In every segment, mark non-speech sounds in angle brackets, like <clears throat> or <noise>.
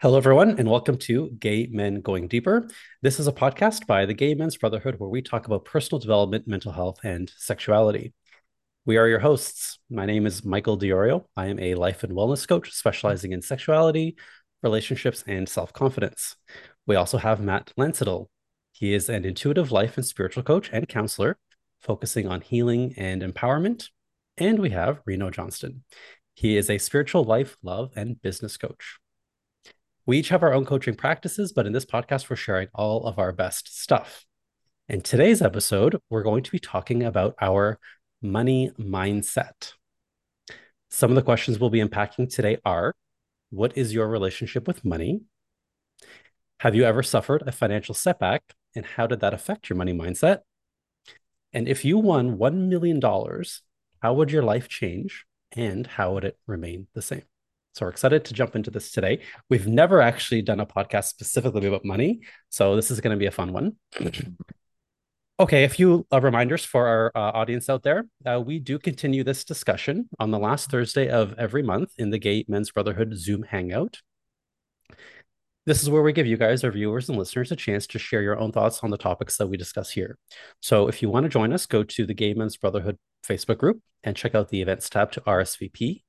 Hello, everyone, and welcome to Gay Men Going Deeper. This is a podcast by the Gay Men's Brotherhood where we talk about personal development, mental health, and sexuality. We are your hosts. My name is Michael DiIorio. I am a life and wellness coach specializing in sexuality, relationships, and self confidence. We also have Matt Landsiedel. He is an intuitive life and spiritual coach and counselor focusing on healing and empowerment. And we have Reno Johnston. He is a spiritual life, love, and business coach. We each have our own coaching practices, but in this podcast, we're sharing all of our best stuff. In today's episode, we're going to be talking about our money mindset. Some of the questions we'll be unpacking today are What is your relationship with money? Have you ever suffered a financial setback? And how did that affect your money mindset? And if you won $1 million, how would your life change? And how would it remain the same? So we're excited to jump into this today. We've never actually done a podcast specifically about money. So this is going to be a fun one. <clears throat> okay, a few uh, reminders for our uh, audience out there. Uh, we do continue this discussion on the last Thursday of every month in the Gay Men's Brotherhood Zoom Hangout. This is where we give you guys, our viewers and listeners, a chance to share your own thoughts on the topics that we discuss here. So if you want to join us, go to the Gay Men's Brotherhood Facebook group and check out the events tab to RSVP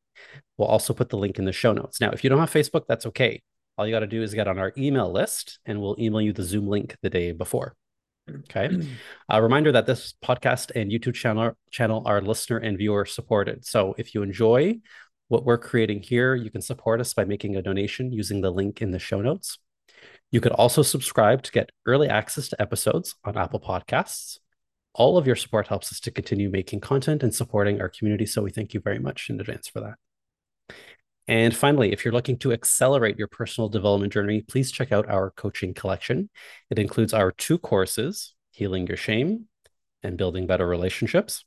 We'll also put the link in the show notes. Now, if you don't have Facebook, that's okay. All you got to do is get on our email list and we'll email you the Zoom link the day before. Okay. <clears throat> A reminder that this podcast and YouTube channel channel are listener and viewer supported. So if you enjoy what we're creating here, you can support us by making a donation using the link in the show notes. You could also subscribe to get early access to episodes on Apple Podcasts. All of your support helps us to continue making content and supporting our community. So we thank you very much in advance for that. And finally, if you're looking to accelerate your personal development journey, please check out our coaching collection. It includes our two courses, Healing Your Shame and Building Better Relationships.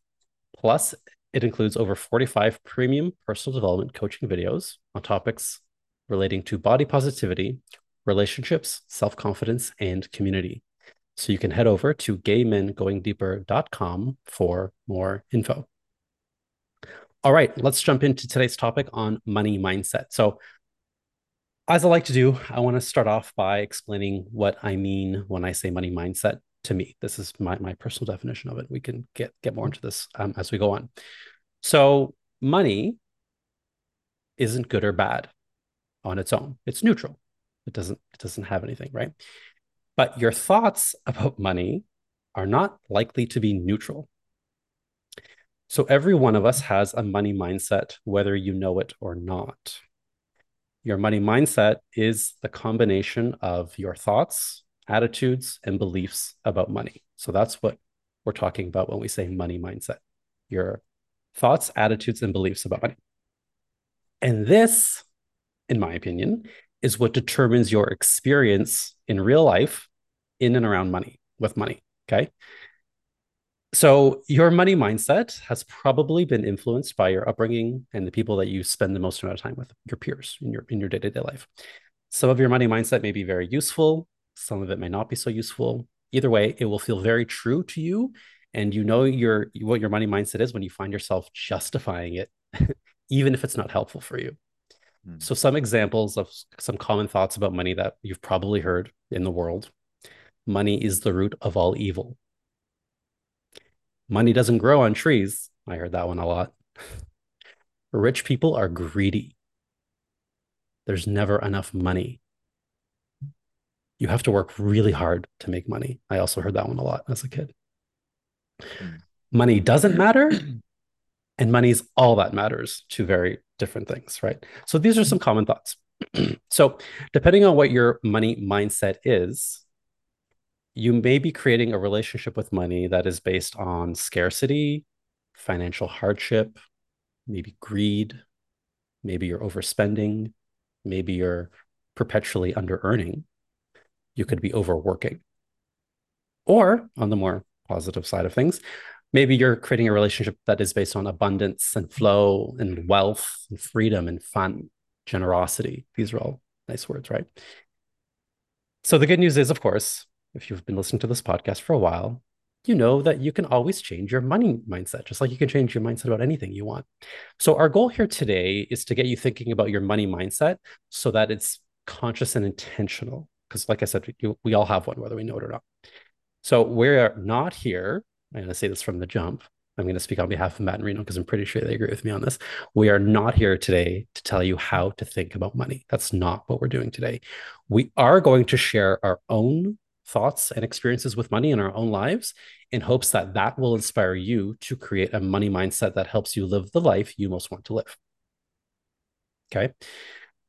Plus, it includes over 45 premium personal development coaching videos on topics relating to body positivity, relationships, self confidence, and community. So you can head over to gaymengoingdeeper.com for more info. All right, let's jump into today's topic on money mindset. So, as I like to do, I want to start off by explaining what I mean when I say money mindset to me. This is my, my personal definition of it. We can get, get more into this um, as we go on. So, money isn't good or bad on its own, it's neutral. It doesn't, it doesn't have anything, right? But your thoughts <laughs> about money are not likely to be neutral. So every one of us has a money mindset, whether you know it or not. Your money mindset is the combination of your thoughts, attitudes, and beliefs about money. So that's what we're talking about when we say money mindset your thoughts, attitudes, and beliefs about money. And this, in my opinion, is what determines your experience in real life in and around money with money. Okay. So your money mindset has probably been influenced by your upbringing and the people that you spend the most amount of time with, your peers in your in your day-to-day life. Some of your money mindset may be very useful, some of it may not be so useful. Either way, it will feel very true to you and you know your what your money mindset is when you find yourself justifying it <laughs> even if it's not helpful for you. Hmm. So some examples of some common thoughts about money that you've probably heard in the world. Money is the root of all evil Money doesn't grow on trees. I heard that one a lot. Rich people are greedy. There's never enough money. You have to work really hard to make money. I also heard that one a lot as a kid. Hmm. Money doesn't matter, and money's all that matters. Two very different things, right? So these are some common thoughts. <clears throat> so, depending on what your money mindset is, you may be creating a relationship with money that is based on scarcity, financial hardship, maybe greed, maybe you're overspending, maybe you're perpetually under earning. You could be overworking. Or on the more positive side of things, maybe you're creating a relationship that is based on abundance and flow and wealth and freedom and fun, generosity. These are all nice words, right? So the good news is, of course, if you've been listening to this podcast for a while, you know that you can always change your money mindset, just like you can change your mindset about anything you want. So, our goal here today is to get you thinking about your money mindset so that it's conscious and intentional. Because, like I said, we, we all have one, whether we know it or not. So we're not here. I'm going to say this from the jump. I'm going to speak on behalf of Matt and Reno because I'm pretty sure they agree with me on this. We are not here today to tell you how to think about money. That's not what we're doing today. We are going to share our own thoughts and experiences with money in our own lives in hopes that that will inspire you to create a money mindset that helps you live the life you most want to live. Okay.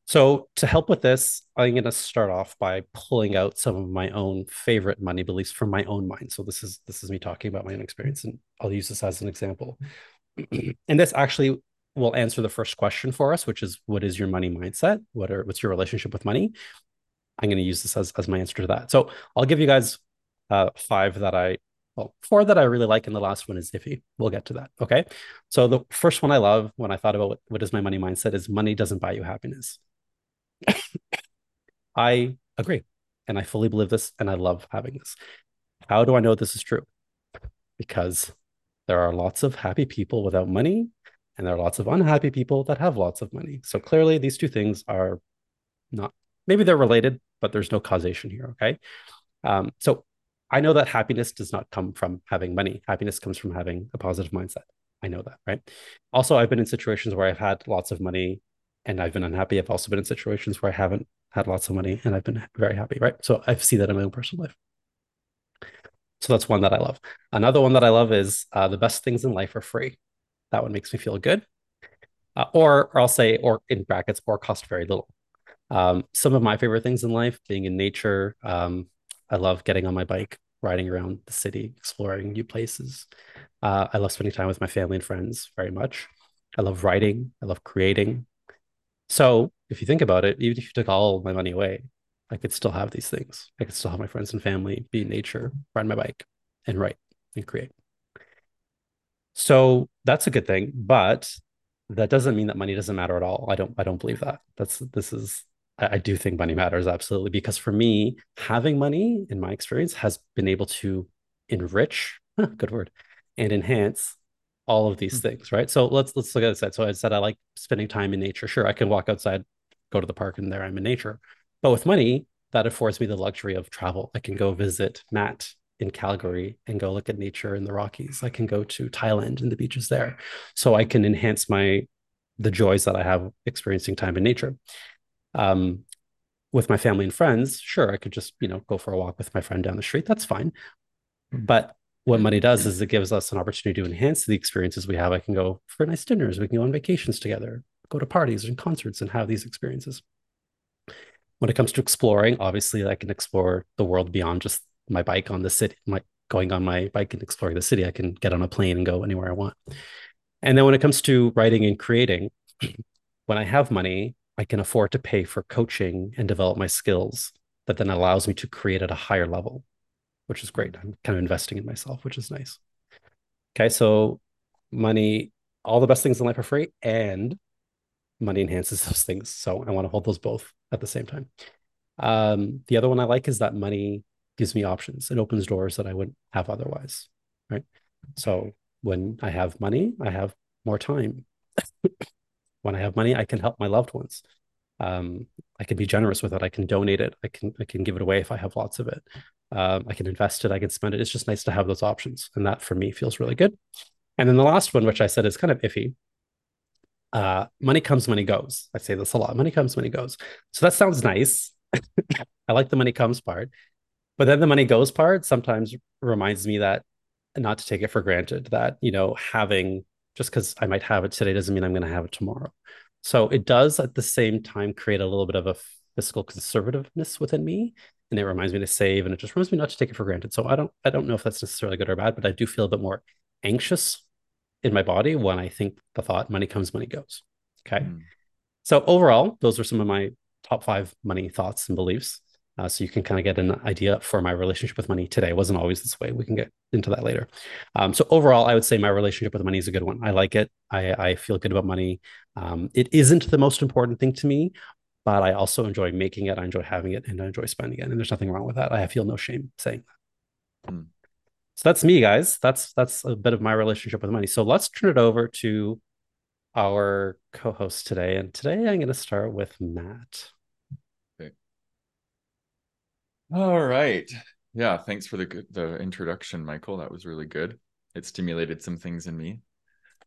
So, to help with this, I'm going to start off by pulling out some of my own favorite money beliefs from my own mind. So, this is this is me talking about my own experience, and I'll use this as an example. <clears throat> and this actually will answer the first question for us, which is, "What is your money mindset? What are what's your relationship with money?" I'm going to use this as as my answer to that. So, I'll give you guys uh, five that I well, four that I really like, and the last one is iffy. We'll get to that. Okay. So the first one I love when I thought about what, what is my money mindset is money doesn't buy you happiness. <coughs> I agree. And I fully believe this and I love having this. How do I know this is true? Because there are lots of happy people without money, and there are lots of unhappy people that have lots of money. So clearly, these two things are not, maybe they're related, but there's no causation here. Okay. Um, so I know that happiness does not come from having money. Happiness comes from having a positive mindset. I know that, right? Also, I've been in situations where I've had lots of money and I've been unhappy. I've also been in situations where I haven't had lots of money and I've been very happy, right? So I see that in my own personal life. So that's one that I love. Another one that I love is uh, the best things in life are free. That one makes me feel good. Uh, or, or I'll say, or in brackets, or cost very little. Um, some of my favorite things in life, being in nature. Um, I love getting on my bike, riding around the city, exploring new places. Uh, I love spending time with my family and friends very much. I love writing. I love creating. So if you think about it, even if you took all my money away, I could still have these things. I could still have my friends and family, be in nature, ride my bike, and write and create. So that's a good thing, but that doesn't mean that money doesn't matter at all. I don't I don't believe that. That's this is I, I do think money matters absolutely because for me, having money in my experience has been able to enrich, good word, and enhance all of these mm-hmm. things, right? So let's let's look at this. So I said I like spending time in nature. Sure, I can walk outside, go to the park, and there I'm in nature. But with money, that affords me the luxury of travel. I can go visit Matt in Calgary and go look at nature in the Rockies. I can go to Thailand and the beaches there. So I can enhance my the joys that I have experiencing time in nature. Um, with my family and friends, sure, I could just, you know, go for a walk with my friend down the street. That's fine. But what money does is it gives us an opportunity to enhance the experiences we have. I can go for nice dinners, we can go on vacations together, go to parties and concerts and have these experiences. When it comes to exploring, obviously I can explore the world beyond just my bike on the city, my going on my bike and exploring the city. I can get on a plane and go anywhere I want. And then when it comes to writing and creating, <clears throat> when I have money, I can afford to pay for coaching and develop my skills that then allows me to create at a higher level which is great. I'm kind of investing in myself, which is nice. Okay, so money, all the best things in life are free, and money enhances <laughs> those things. So I want to hold those both at the same time. Um, the other one I like is that money gives me options. It opens doors that I wouldn't have otherwise. Right. So when I have money, I have more time. When I have money, I can help my loved ones. Um, I can be generous with it. I can donate it. I can I can give it away if I have lots of it. Um, I can invest it, I can spend it. It's just nice to have those options. And that for me feels really good. And then the last one, which I said is kind of iffy. Uh, money comes, money goes. I say this a lot. Money comes, money goes. So that sounds nice. <laughs> I like the money comes part. But then the money goes part sometimes reminds me that not to take it for granted that, you know, having just because I might have it today doesn't mean I'm going to have it tomorrow. So it does at the same time create a little bit of a fiscal conservativeness within me and it reminds me to save and it just reminds me not to take it for granted so i don't i don't know if that's necessarily good or bad but i do feel a bit more anxious in my body when i think the thought money comes money goes okay mm. so overall those are some of my top five money thoughts and beliefs uh, so you can kind of get an idea for my relationship with money today it wasn't always this way we can get into that later um, so overall i would say my relationship with money is a good one i like it i, I feel good about money um, it isn't the most important thing to me but I also enjoy making it. I enjoy having it and I enjoy spending it. And there's nothing wrong with that. I feel no shame saying that. Mm. So that's me, guys. That's that's a bit of my relationship with money. So let's turn it over to our co-host today. And today I'm going to start with Matt. Okay. All right. Yeah, thanks for the the introduction, Michael. That was really good. It stimulated some things in me.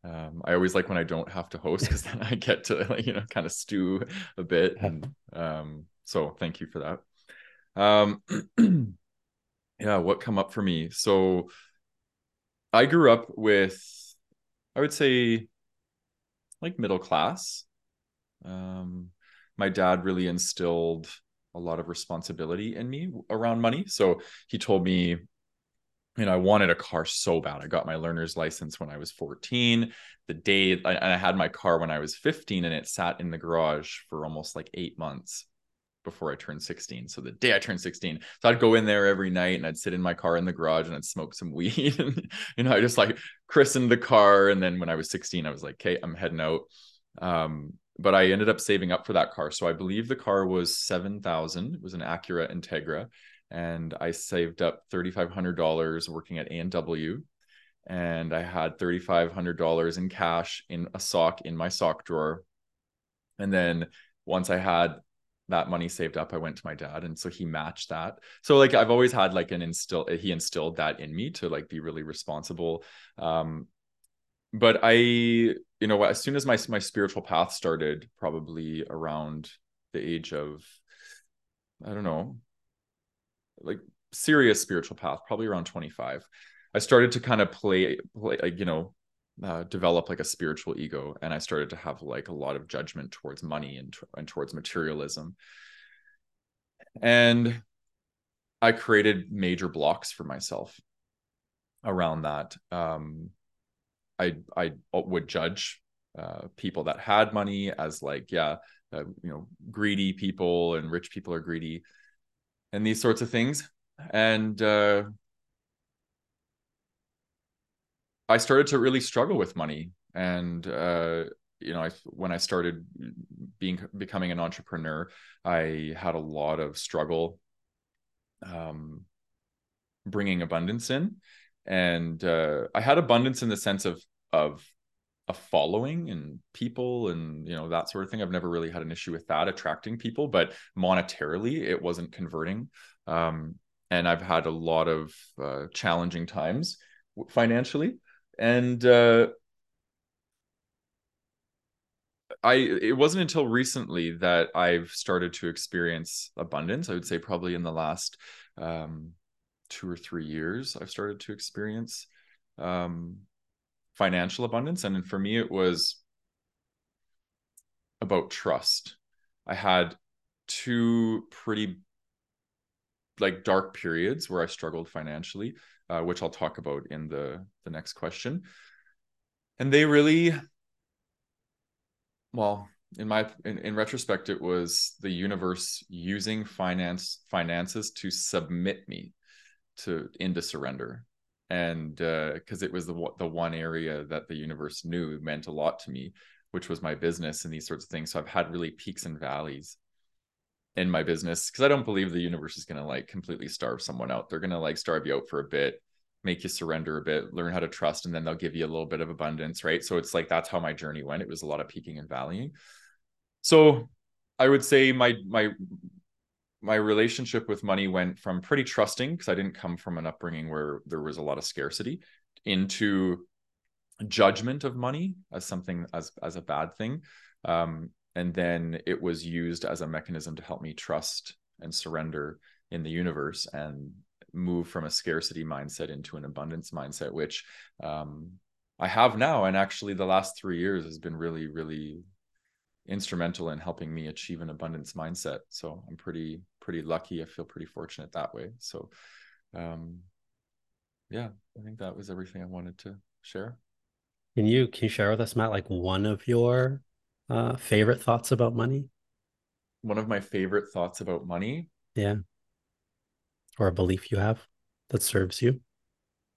Um, I always like when I don't have to host because then I get to <laughs> you know kind of stew a bit. And um, so thank you for that. Um, <clears throat> yeah, what come up for me? So I grew up with, I would say, like middle class. Um, my dad really instilled a lot of responsibility in me around money. So he told me, you know, I wanted a car so bad. I got my learner's license when I was 14. The day I, I had my car when I was 15, and it sat in the garage for almost like eight months before I turned 16. So the day I turned 16, so I'd go in there every night and I'd sit in my car in the garage and I'd smoke some <laughs> weed. and, you know, I just like christened the car. And then when I was 16, I was like, okay, I'm heading out. Um, but I ended up saving up for that car. So I believe the car was 7,000. It was an Acura Integra. And I saved up $3,500 working at A&W. And I had $3,500 in cash in a sock in my sock drawer. And then once I had that money saved up, I went to my dad. And so he matched that. So like I've always had like an instill, he instilled that in me to like be really responsible. Um, but I, you know, as soon as my my spiritual path started, probably around the age of, I don't know, like serious spiritual path, probably around 25, I started to kind of play, play like, you know, uh, develop like a spiritual ego and i started to have like a lot of judgment towards money and, and towards materialism. And i created major blocks for myself around that um, I I would judge uh, people that had money as like yeah uh, you know greedy people and rich people are greedy and these sorts of things. And uh, I started to really struggle with money. And uh, you know I, when I started being becoming an entrepreneur I had a lot of struggle um, bringing abundance in and uh, I had abundance in the sense of of a following and people and you know that sort of thing. I've never really had an issue with that attracting people, but monetarily it wasn't converting. Um, and I've had a lot of uh, challenging times financially, and uh, I it wasn't until recently that I've started to experience abundance. I would say probably in the last um, two or three years I've started to experience um, financial abundance. And for me, it was about trust. I had two pretty like dark periods where I struggled financially, uh, which I'll talk about in the the next question. And they really, well, in my in, in retrospect, it was the universe using finance finances to submit me to into surrender. And because uh, it was the the one area that the universe knew meant a lot to me which was my business and these sorts of things. So i've had really peaks and valleys in my business because i don't believe the universe is going to like completely starve someone out. They're going to like starve you out for a bit make you surrender a bit learn how to trust and then they'll give you a little bit of abundance right? So it's like that's how my journey went. It was a lot of peaking and valleying. So i would say my my my relationship with money went from pretty trusting because I didn't come from an upbringing where there was a lot of scarcity into judgment of money as something as as a bad thing. Um, and then it was used as a mechanism to help me trust and surrender in the universe and move from a scarcity mindset into an abundance mindset which um, i have now. And actually the last three years has been really really instrumental in helping me achieve an abundance mindset. So I'm pretty pretty lucky. I feel pretty fortunate that way. So um yeah, I think that was everything I wanted to share. Can you can you share with us, Matt, like one of your uh favorite thoughts about money? One of my favorite thoughts about money. Yeah. Or a belief you have that serves you.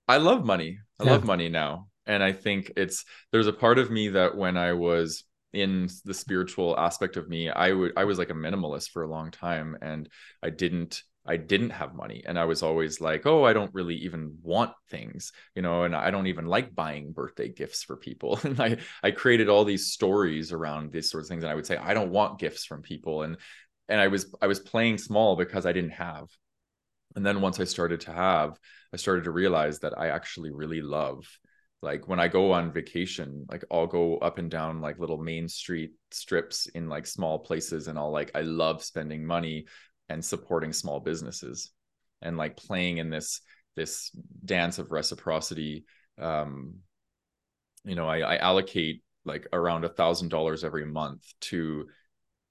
I love money. I yeah. love money now. And I think it's there's a part of me that when I was in the spiritual aspect of me i would i was like a minimalist for a long time and i didn't i didn't have money and i was always like oh i don't really even want things you know and i don't even like buying birthday gifts for people. <laughs> And i i created all these stories around these sorts of things and i would say i don't want gifts from people and and i was i was playing small because i didn't have. And then once i started to have i started to realize that i actually really love like when i go on vacation like i'll go up and down like little main street strips in like small places and i'll like i love spending money and supporting small businesses and like playing in this this dance of reciprocity um you know i, I allocate like around a thousand dollars every month to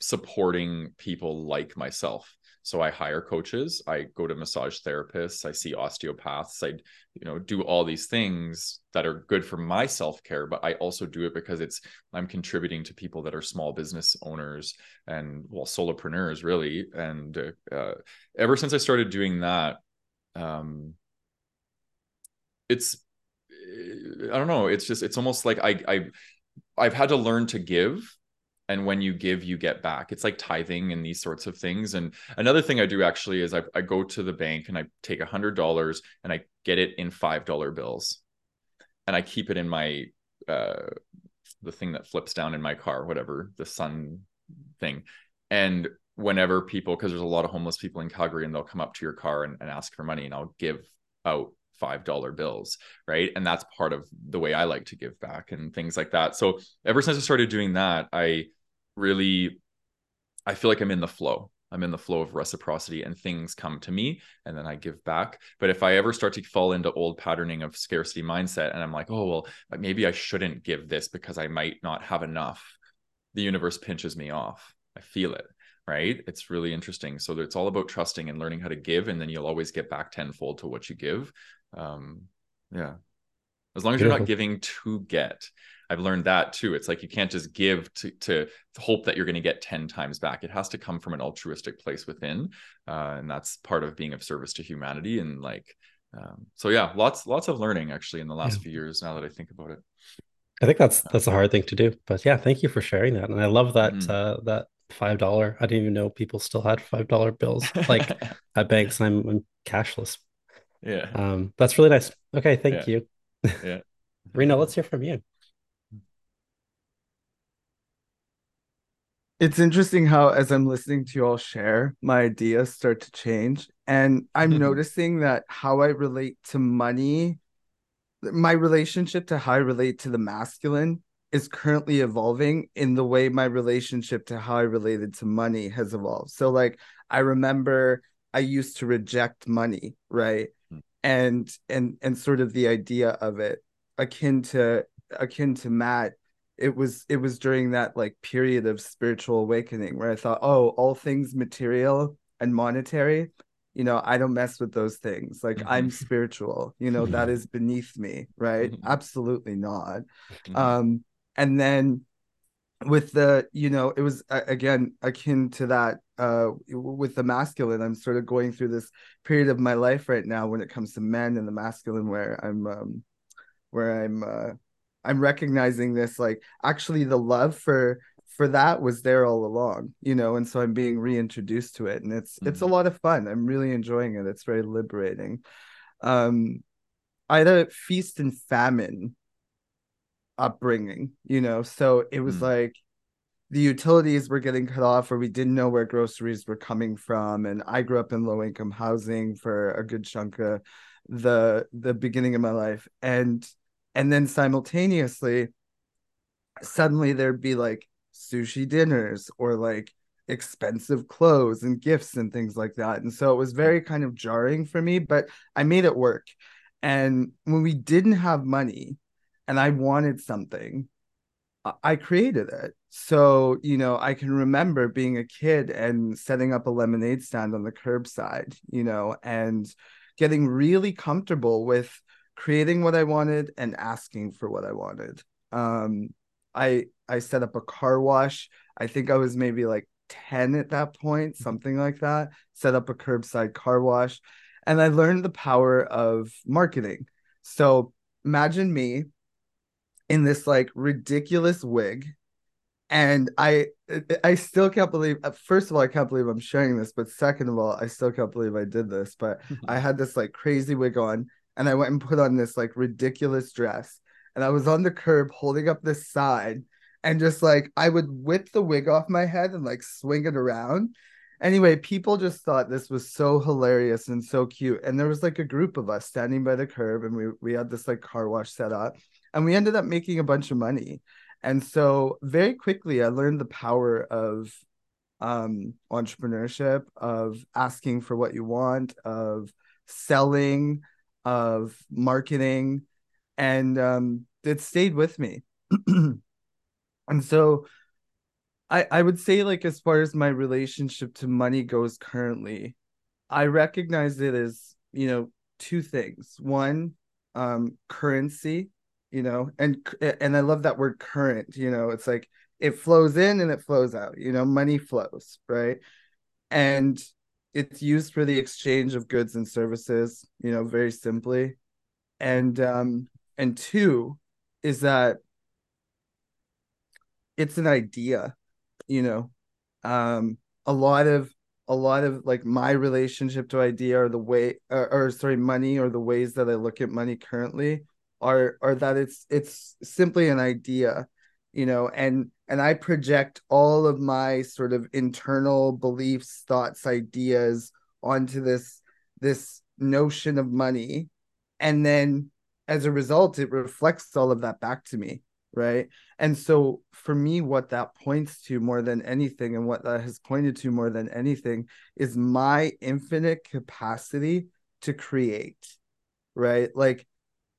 supporting people like myself so i hire coaches i go to massage therapists i see osteopaths i you know do all these things that are good for my self-care but i also do it because it's i'm contributing to people that are small business owners and well solopreneurs really. And uh, ever since i started doing that um it's i don't know it's just it's almost like i i i've had to learn to give and when you give you get back. It's like tithing and these sorts of things. And another thing i do actually is i, I go to the bank and i take a hundred dollars and i get it in five dollar bills. And i keep it in my uh the thing that flips down in my car whatever the sun thing. And whenever people because there's a lot of homeless people in calgary and they'll come up to your car and, and ask for money and i'll give out five dollar bills right? And that's part of the way i like to give back and things like that. So ever since i started doing that i really I feel like I'm in the flow. I'm in the flow of reciprocity and things come to me and then I give back. But if I ever start to fall into old patterning of scarcity mindset and I'm like, oh, well, maybe I shouldn't give this because I might not have enough, the universe pinches me off. I feel it. Right. It's really interesting. So it's all about trusting and learning how to give. And then you'll always get back tenfold to what you give. Um, yeah. As long as Beautiful. you're not giving to get. I've learned that too. It's like you can't just give to to hope that you're going to get 10 times back. It has to come from an altruistic place within. Uh, and that's part of being of service to humanity. And like, um, so yeah, lots, lots of learning actually in the last yeah. few years now that I think about it. I think that's that's a hard thing to do. But yeah, thank you for sharing that. And I love that mm-hmm. uh that five dollar. I didn't even know people still had five dollar bills like <laughs> at banks. I'm, I'm cashless. Yeah. Um, that's really nice. Okay, thank yeah. you. yeah. <laughs> Reno, let's hear from you. It's interesting how as i'm listening to you all share my ideas start to change and i'm mm-hmm. noticing that how i relate to money my relationship to how i relate to the masculine is currently evolving in the way my relationship to how i related to money has evolved so like i remember i used to reject money right mm-hmm. and and and sort of the idea of it akin to akin to matt it was it was during that like period of spiritual awakening where I thought, oh, all things material and monetary, you know, I don't mess with those things. Like mm-hmm. I'm spiritual, you know, that is beneath me, right? Mm-hmm. Absolutely not. Mm-hmm. Um, and then with the, you know, it was again akin to that uh with the masculine. I'm sort of going through this period of my life right now when it comes to men and the masculine where I'm um where I'm uh I'm recognizing this like actually the love for for that was there all along, you know, and so I'm being reintroduced to it and it's mm-hmm. it's a mm-hmm. lot of fun. I'm really enjoying it. It's very liberating. Um I had a feast and famine upbringing, you know, so it was mm-hmm. like the utilities were getting cut off or we didn't know where groceries were coming from and i grew up in low income housing for a good chunk of the the beginning of my life and and then simultaneously suddenly there'd be like sushi dinners or like expensive clothes and gifts and things like that. And so it was very kind of jarring for me but i made it work. And when we didn't have money and i wanted something i created it. So you know i can remember being a kid and setting up a lemonade stand on the curbside you know and getting really comfortable with creating what I wanted and asking for what I wanted. Um, I I set up a car wash. I think I was maybe like 10 at that point, mm-hmm. something like that. Set up a curbside car wash and I learned the power of marketing. So imagine me in this like ridiculous wig and I I still can't believe uh, first of all I can't believe I'm sharing this but second of all I still can't believe I did this but <laughs> I had this like crazy wig on and I went and put on this like ridiculous dress. And I was on the curb holding up this sign and just like I would whip the wig off my head and like swing it around. anyway, people just thought this was so hilarious and so cute. And there was like a group of us standing by the curb, and we we had this like car wash set up, and we ended up making a bunch of money. And so very quickly, I learned the power of um entrepreneurship, of asking for what you want, of selling, of marketing, and um, it stayed with me. <clears throat> and so I I would say like as far as my relationship to money goes currently, I recognize it as, you know, two things. One, um currency, you know, and and I love that word current, you know, it's like it flows in and it flows out, you know, money flows, right? And it's used for the exchange of goods and services, you know, very simply. And um and two is that it's an idea you know um a lot of a lot of like my relationship to idea or the way or, or sorry money or the ways that i look at money currently are are that it's it's simply an idea you know and and i project all of my sort of internal beliefs thoughts ideas onto this this notion of money. And then as a result it reflects all of that back to me right? And so for me what that points to more than anything and what that has pointed to more than anything is my infinite capacity to create right? Like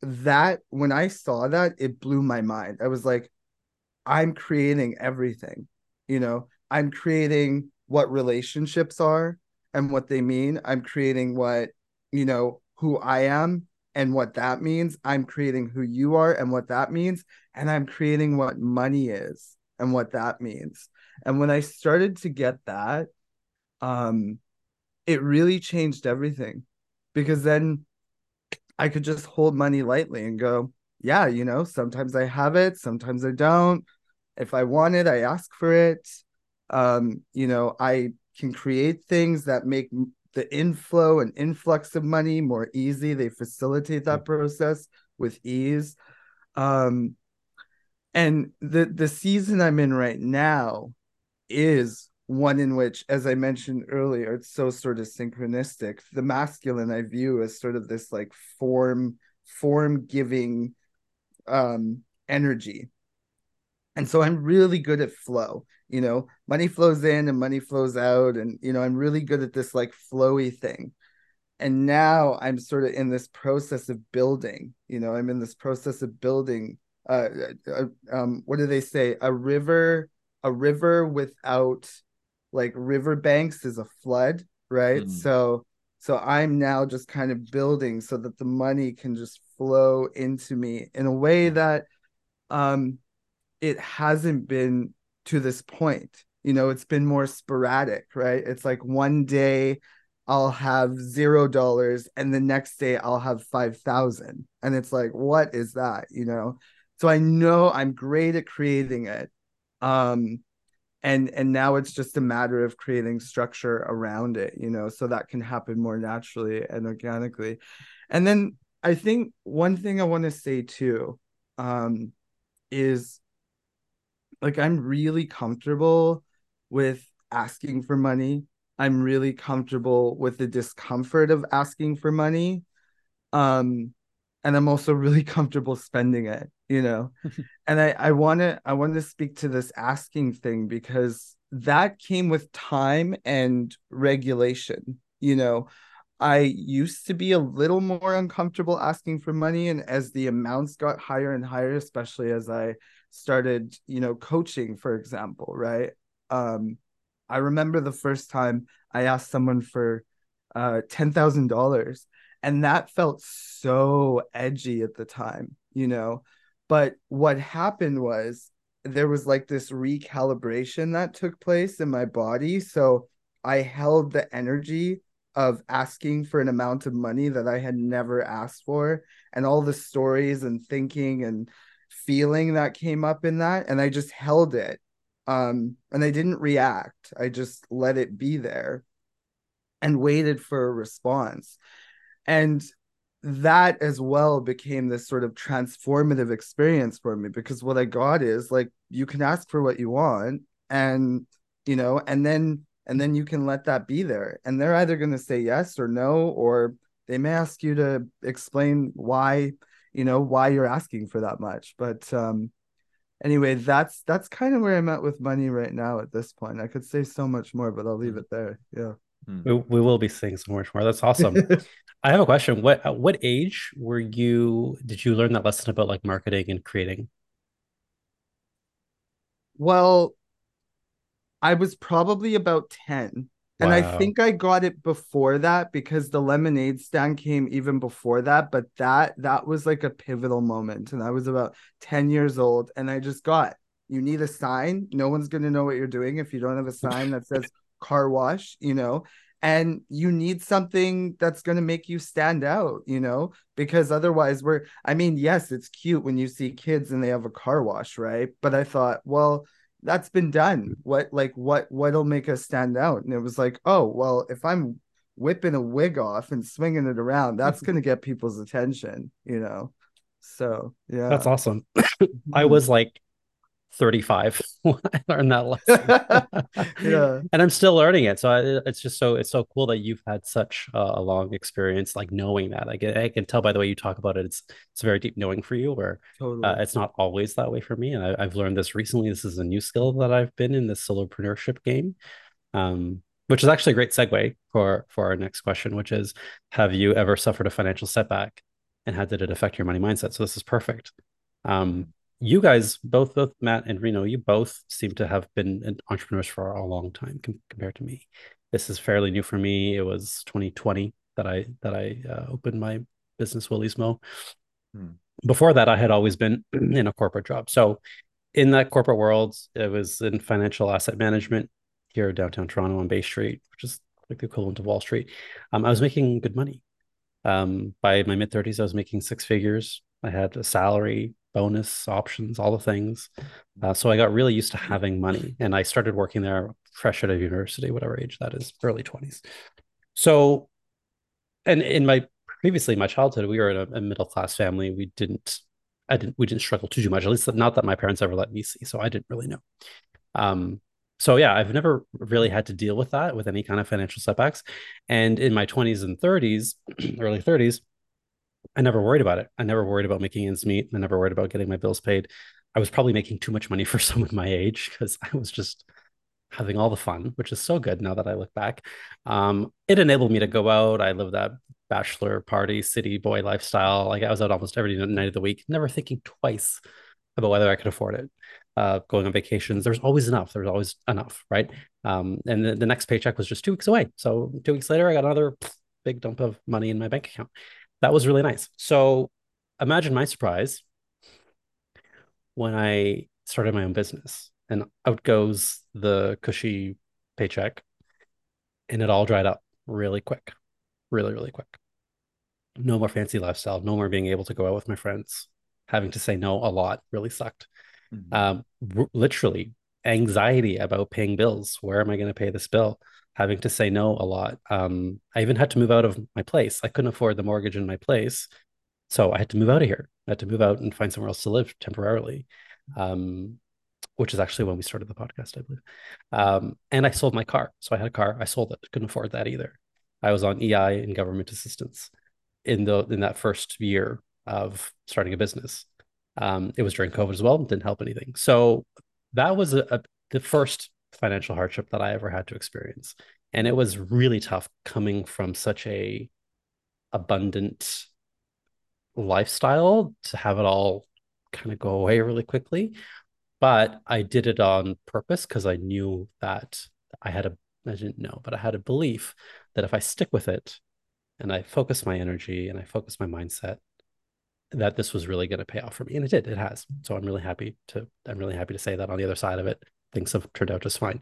that when i saw that it blew my mind. I was like i'm creating everything you know i'm creating what relationships are and what they mean i'm creating what you know who i am and what that means. I'm creating who you are and what that means. And I'm creating what money is and what that means. And when I started to get that, um, it really changed everything because then I could just hold money lightly and go, yeah, you know, sometimes I have it, sometimes I don't. If I want it, I ask for it. Um, you know, I can create things that make the inflow and influx of money more easy. They facilitate that process with ease. Um, and the the season I'm in right now is one in which, as I mentioned earlier, it's so sort of synchronistic. The masculine I view as sort of this like form form giving um energy. And so I'm really good at flow you know? Money flows in and money flows out and you know i'm really good at this like flowy thing. And now i'm sort of in this process of building you know? I'm in this process of building uh, uh, uh um what do they say? A river a river without like river banks is a flood right? Mm. so so i'm now just kind of building so that the money can just flow into me in a way that um it hasn't been to this point. You know, it's been more sporadic, right? It's like one day I'll have zero dollars and the next day I'll have 5,000. And it's like, what is that? You know? So I know I'm great at creating it. Um, and and now it's just a matter of creating structure around it you know so that can happen more naturally and organically and then i think one thing i want to say too um is like I'm really comfortable with asking for money. I'm really comfortable with the discomfort of asking for money. Um and I'm also really <laughs> comfortable spending it, you know. <laughs> and I I want to I want to speak to this asking thing because that came with time and regulation, you know. I used to be a little more uncomfortable asking for money and as the amounts got higher and higher especially as I started, you know, coaching, for example, right? Um, I remember the first time I asked someone for uh, $10,000 and that felt so edgy at the time, you know. But what happened was there was like this recalibration that took place in my body. So I held the energy of asking for an amount of money that I had never asked for, and all the stories and thinking and feeling that came up in that and I just held it. Um, and I didn't react. I just let it be there and waited for a response. And that as well became this sort of transformative experience for me because what I got is like you can ask for what you want and you know and then and then you can let that be there and they're either going to say yes or no or they may ask you to explain why you know why you're asking for that much. But um anyway that's that's kind of where i'm at with money right now at this point. I could say so much more but i'll leave it there. Yeah. We, we will be saying so much more that's awesome. <laughs> I have a question. What at what age were you did you learn that lesson about like marketing and creating? Well i was probably about 10 and I think I got it before that because the lemonade stand came even before that, but that that was like a pivotal moment and I was about 10 years old and I just got you need a sign. No one's going to know what you're doing if you don't have a sign that says car wash, you know. And you need something that's going to make you stand out, you know, because otherwise we're I mean, yes, it's cute when you see kids and they have a car wash, right? But I thought, well, that's been done. What like what what'll make us stand out? And it was like oh well if i'm whipping a wig off and swinging it around that's <laughs> going to get people's attention you know? So yeah. That's awesome. I was mm-hmm. like 35 <laughs> when I learned that <laughs> lesson. yeah. <laughs> And I'm still learning it. So I, it's just so, it's so cool that you've had such a long experience, like knowing that. Like I can tell by the way you talk about it, it's, it's very deep knowing for you where totally. uh, it's not always that way for me. And I, have learned this recently. This is a new skill that I've been in this solopreneurship game. Um, which is actually a great segue for for our next question, which is have you ever suffered a financial setback and how did it affect your money mindset? So this is perfect. Um, you guys both both matt and reno you both seem to have been entrepreneurs for a long time com- compared to me. This is fairly new for me. It was 2020 that i that i uh, opened my business willie's mo. Hmm. before that i had always been <clears throat> in a corporate job. So in that corporate world it was in financial asset management here downtown toronto on bay street which is like the equivalent of wall street. Um, i was making good money. Um, by my mid 30s i was making six figures. I had a salary bonus options, all the things. Uh, so I got really used to having money, and I started working there fresh out of university, whatever age that is, early twenties. So, and in my previously my childhood, we were in a, a middle class family. We didn't, I didn't, we didn't struggle too too much. At least not that my parents ever let me see. So I didn't really know. Um, so yeah, I've never really had to deal with that with any kind of financial setbacks. And in my 20s and 30s, <clears throat> early 30s, I never worried about it. I never worried about making ends meet. I never worried about getting my bills paid. I was probably making too much money <laughs> for someone my age because I was just having all the fun, which is so good now that I look back. Um, it enabled me to go out. I lived that bachelor party, city boy lifestyle. Like I was out almost every night of the week, never thinking twice about whether I could afford it. Uh, going on vacations, there's always enough. There's always enough, right? Um, and the, the next paycheck was just two weeks away. So two weeks later, I got another big dump of money in my bank account that was really nice. So imagine my surprise when I started my own business and out goes the cushy paycheck and it all dried up really quick, really, really quick. No more fancy lifestyle, no more being able to go out with my friends. Having to say no a lot really sucked. Mm-hmm. Um, r- literally, anxiety about paying bills. Where am I going to pay this bill? Having to say no a lot. Um, I even had to move out of my place. I couldn't afford the mortgage in my place. So I had to move out of here. I had to move out and find somewhere else to live temporarily, um, which is actually when we started the podcast, I believe. Um, and I sold my car. So I had a car. I sold it. Couldn't afford that either. I was on EI and government assistance in the in that first year of starting a business. Um, it was during COVID as well. Didn't help anything. So that was a, a the first financial hardship that I ever had to experience. And it was really tough coming from such a abundant lifestyle to have it all kind of go away really quickly. But I did it on purpose because I knew that I had a I didn't know, but I had a belief that if I stick with it and I focus my energy and I focus my mindset, that this was really going to pay off for me. And it did, it has. So I'm really happy to I'm really happy to say that on the other side of it, things have turned out just fine.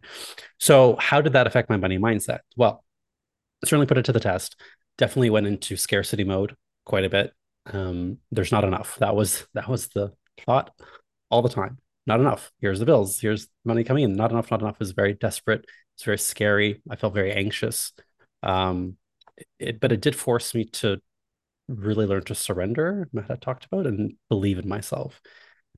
So, how did that affect my money mindset? Well, certainly put it to the test. Definitely went into scarcity mode quite a bit. Um, there's not enough. That was that was the thought all the time. Not enough. Here's the bills. Here's money coming in. Not enough. Not enough. Was very desperate. It's very scary. I felt very anxious. Um, it, but it did force me to really learn to surrender. Matt talked about and believe in myself.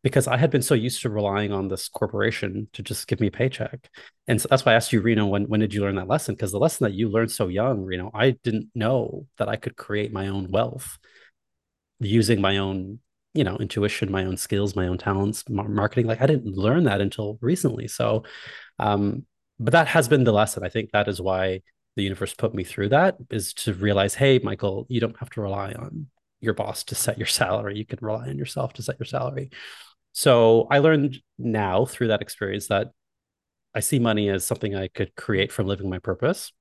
Because I had been so used to relying on this corporation to just give me a paycheck. And so that's why I asked you, Reno, when, when did you learn that lesson? Because the lesson that you learned so young, Reno, I didn't know that I could create my own wealth using my own, you know, intuition, my own skills, my own talents, marketing. Like I didn't learn that until recently. So, um, but that has been the lesson. I think that is why the universe put me through that is to realize, hey, Michael, you don't have to rely on your boss to set your salary. You can rely on yourself to set your salary. So I learned now through that experience that I see money as something I could create from living my purpose,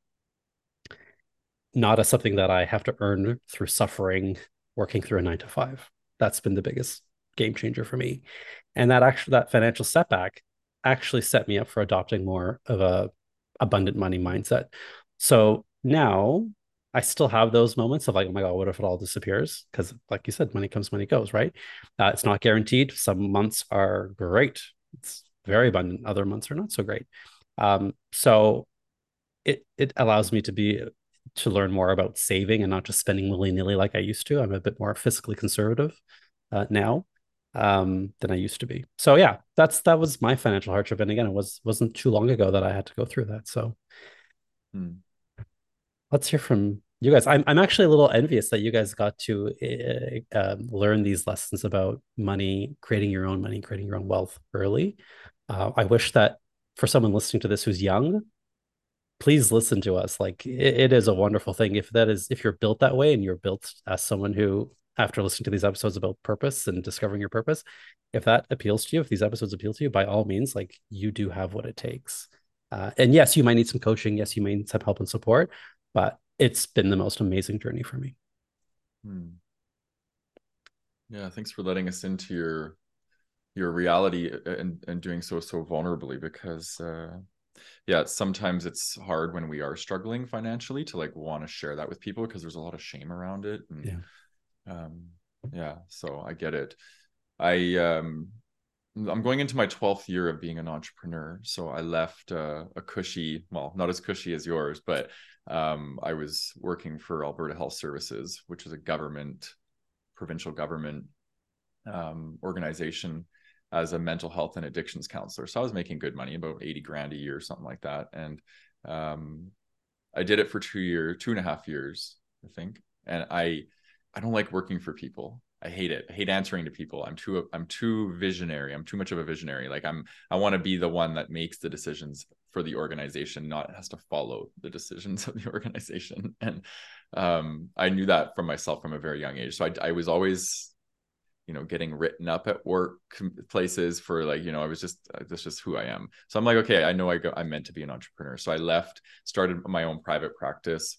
not as something that I have to earn through suffering, working through a nine to five. That's been the biggest game changer for me. And that actually that financial setback actually set me up for adopting more of a abundant money mindset. So now I still have those moments of like, oh my God, what if it all disappears? Because, like you said, money comes, money goes, right? Uh, it's not guaranteed. Some months are great, it's very abundant. Other months are not so great. Um, so it it allows me to be to learn more about saving and not just spending willy nilly like I used to. I'm a bit more fiscally conservative uh, now um, than I used to be. So yeah, that's that was my financial hardship. And again, it was wasn't too long ago that I had to go through that. So. Hmm let's hear from you guys. I'm I'm actually a little envious that you guys got to uh, learn these lessons about money, creating your own money, creating your own wealth early. Uh, I wish that for someone listening to this who's young, please listen to us. Like it, it is a wonderful thing. If that is, if you're built that way and you're built as someone who, after listening to these episodes about purpose and discovering your purpose, if that appeals to you, if these episodes appeal to you, by all means, like you do have what it takes. Uh, and yes, you might need some coaching. Yes, you may need some help and support, but it's been the most amazing journey for me. Hmm. Yeah, thanks for letting us into your your reality uh, and and doing so so vulnerably because uh yeah sometimes it's hard when we are struggling financially to like want to share that with people because there's a lot of shame around it and yeah um yeah so i get it i um i'm going into my 12th year of being an entrepreneur so i left uh, a cushy well not as cushy as yours but um, I was working for Alberta Health Services, which is a government, provincial government um, organization as a mental health and addictions counselor. So I was making good money, about 80 grand a year, or something like that. And um, I did it for two years, two and a half years, I think. And I, I don't like working for people. I hate it. I hate answering to people. I'm too I'm too visionary. I'm too much of a visionary. Like I'm I want to be the one that makes the decisions for the organization, not has to follow the decisions <laughs> of the organization. <laughs> And um, I knew that from myself from a very young age. So I, I was always, you know, getting written up at work places for like, you know, I was just uh, that's just who I am. So I'm like, okay, I know I go. I'm meant to be an entrepreneur. So I left, started my own private practice,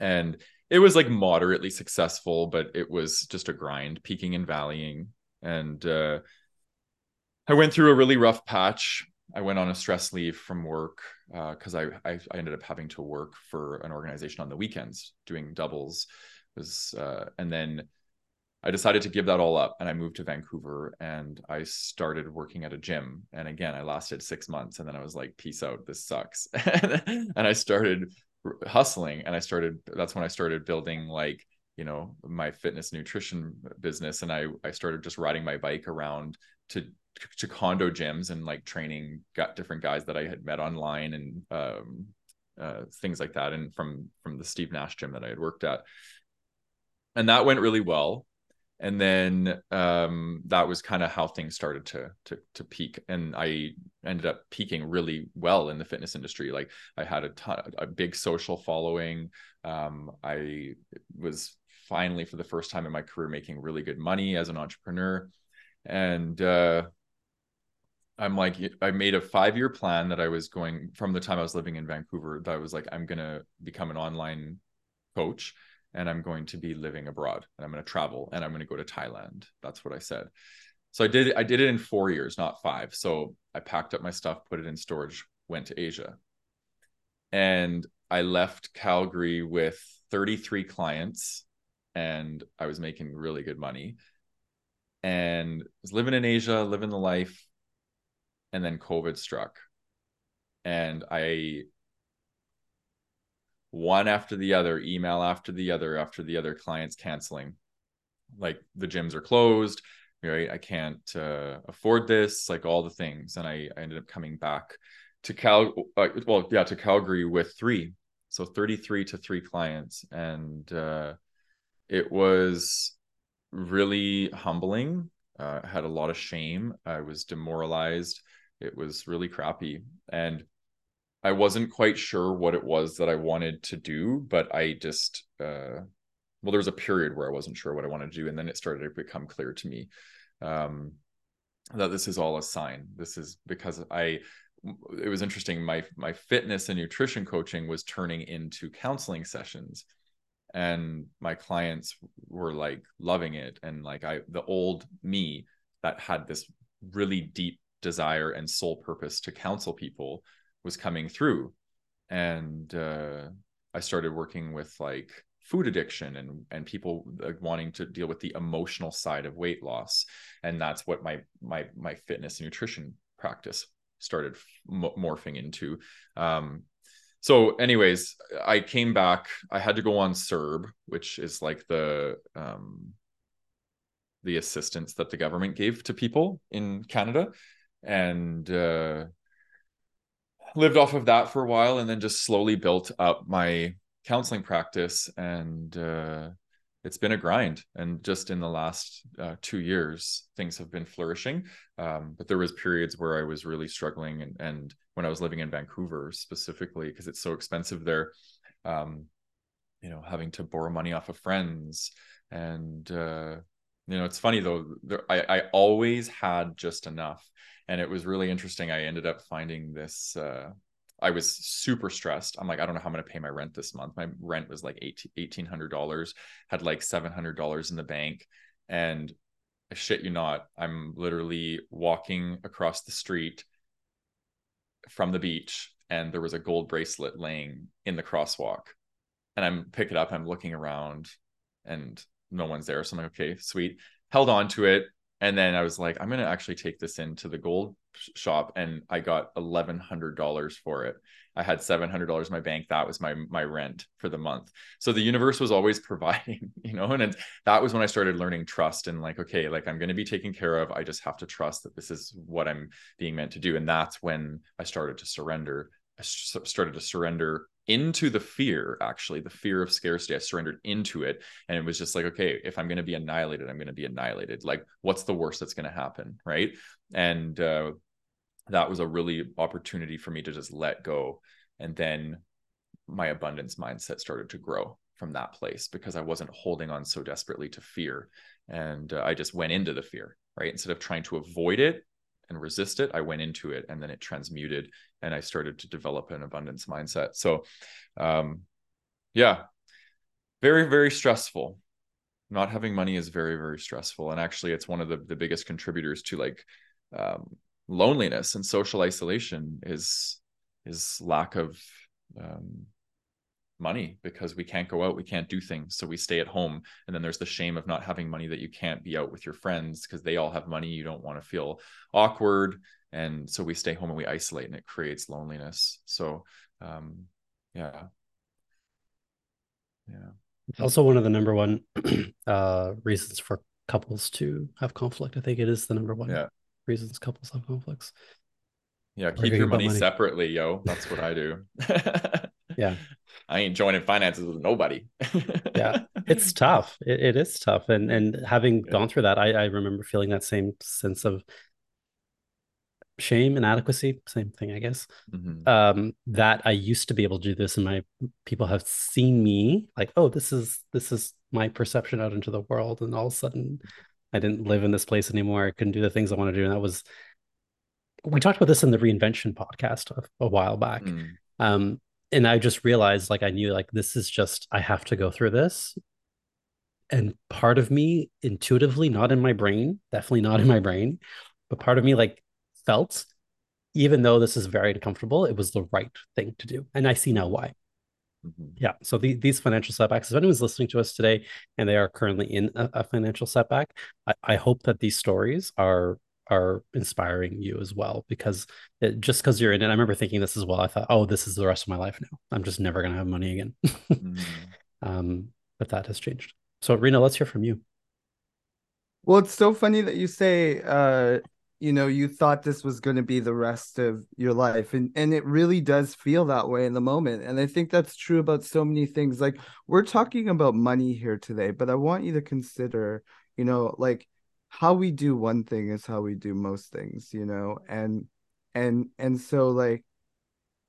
and it was like moderately successful, but it was just a grind, peaking and valleying. And uh, I went through a really rough patch. I went on a stress leave from work because uh, I, I, I ended up having to work for an organization on the weekends doing doubles. It was uh, and then I decided to give that all up and I moved to Vancouver and I started working at a gym. And again, I lasted six months and then I was like, peace out, this sucks. <laughs> and I started hustling and i started that's when i started building like you know my fitness nutrition business and i i started just riding my bike around to to condo gyms and like training got different guys that i had met online and um, uh, things like that and from from the steve nash gym that i had worked at. And that went really well and then um, that was kind of how things started to to to peak. And i ended up peaking really well in the fitness industry. Like i had a ton a big social following. Um, i was finally for the first time in my career making really good money as an entrepreneur. And uh, i'm like i made a five year plan that i was going from the time i was living in vancouver that i was like i'm going to become an online coach and I'm going to be living abroad and I'm going to travel and I'm going to go to Thailand. That's what I said. So I did I did it in 4 years, not 5. So I packed up my stuff, put it in storage, went to Asia. And I left Calgary with 33 clients and I was making really good money and was living in Asia, living the life and then COVID struck. And I one after the other, email after the other, after the other, clients canceling. Like the gyms are closed, right? I can't uh, afford this like all the things. And I, I ended up coming back to cal uh, well yeah to calgary with three. So 33 to three clients. And uh, it was really humbling. Uh, had a lot of shame. I was demoralized. It was really crappy. And i wasn't quite sure what it was that i wanted to do but i just uh, well there was a period where i wasn't sure what i wanted to do and then it started to become clear to me um, that this is all a sign. This is because i it was interesting my my fitness and nutrition coaching was turning into counseling sessions and my clients were like loving it and like i the old me that had this really deep desire and sole purpose to counsel people was coming through. And uh, i started working with like food addiction and and people wanting to deal with the emotional side of weight loss. And that's what my my my fitness and nutrition practice started morphing into. Um so anyways i came back i had to go on CERB which is like the um the assistance that the government gave to people in canada. And uh lived off of that for a while and then just slowly built up my counseling practice. And uh, it's been a grind. And just in the last uh, two years things have been flourishing. Um, but there was periods where i was really struggling and, and when i was living in vancouver specifically because it's so expensive there um, you know having to borrow money off of friends and uh, you know it's funny though there, I, I always had just enough and it was really interesting i ended up finding this uh, I was super stressed. I'm like, I don't know how I'm going to pay my rent this month. My rent was like $1,800, had like $700 in the bank. And I shit you not, I'm literally walking across the street from the beach and there was a gold bracelet laying in the crosswalk. And I'm pick it up, I'm looking around and no one's there. So I'm like, okay, sweet. Held on to it, and then I was like, I'm gonna actually take this into the gold shop, and I got eleven hundred dollars for it. I had seven hundred dollars in my bank. That was my my rent for the month. So the universe was always <laughs> providing, you know. And that was when I started learning trust and like, okay, like I'm gonna be taken care of. I just have to trust that this is what I'm being meant to do. And that's when I started to surrender. I started to surrender into the fear actually the fear of scarcity. I surrendered into it and it was just like okay if i'm going to be annihilated i'm going to be annihilated. Like what's the worst that's going to happen right? And uh, that was a really opportunity for me to just let go and then my abundance mindset started to grow from that place because i wasn't holding on so desperately to fear. And uh, i just went into the fear right? Instead of trying to avoid it and resist it i went into it and then it transmuted and i started to develop an abundance mindset. So um yeah very very stressful. Not having money is very very stressful and actually it's one of the, the biggest contributors to like um, loneliness and social isolation is is lack of um, money because we can't go out we can't do things so we stay at home. And then there's the shame of not having money that you can't be out with your friends because they all have money you don't want to feel awkward. And so we stay home and we isolate and it creates loneliness. So um yeah. Yeah. It's also one of the number one <clears throat> uh reasons for couples to have conflict. I think it is the number one yeah. reasons couples have conflicts. Yeah keep your money, money. separately yo. That's what i do <laughs> yeah <laughs> I ain't joining finances with nobody. <laughs> yeah, it's tough. It, it is tough, and and having yeah. gone through that, I I remember feeling that same sense of shame, inadequacy, same thing, I guess. Mm-hmm. Um, that I used to be able to do this, and my people have seen me like, oh, this is this is my perception out into the world, and all of a sudden, I didn't live in this place anymore. I couldn't do the things I want to do, and that was. We talked about this in the reinvention podcast a, a while back. Mm. Um, and I just realized like I knew like this is just I have to go through this. And part of me intuitively, not in my brain, definitely not in my brain, but part of me like felt, even though this is very uncomfortable, it was the right thing to do. And I see now why. Mm-hmm. Yeah. So the, these financial setbacks, if anyone's listening to us today and they are currently in a, a financial setback, I, I hope that these stories are are inspiring you as well because it, just because you're in it i remember thinking this as well i thought oh this is the rest of my life now. I'm just never going to have money again. Mm. <laughs> um, but that has changed. So Reno let's hear from you. Well, it's so funny that you say uh you know you thought this was going to be the rest of your life and and it really does feel that way in the moment and i think that's true about so many things. Like we're talking about money here today but i want you to consider you know like how we do one thing is how we do most things you know and and and so like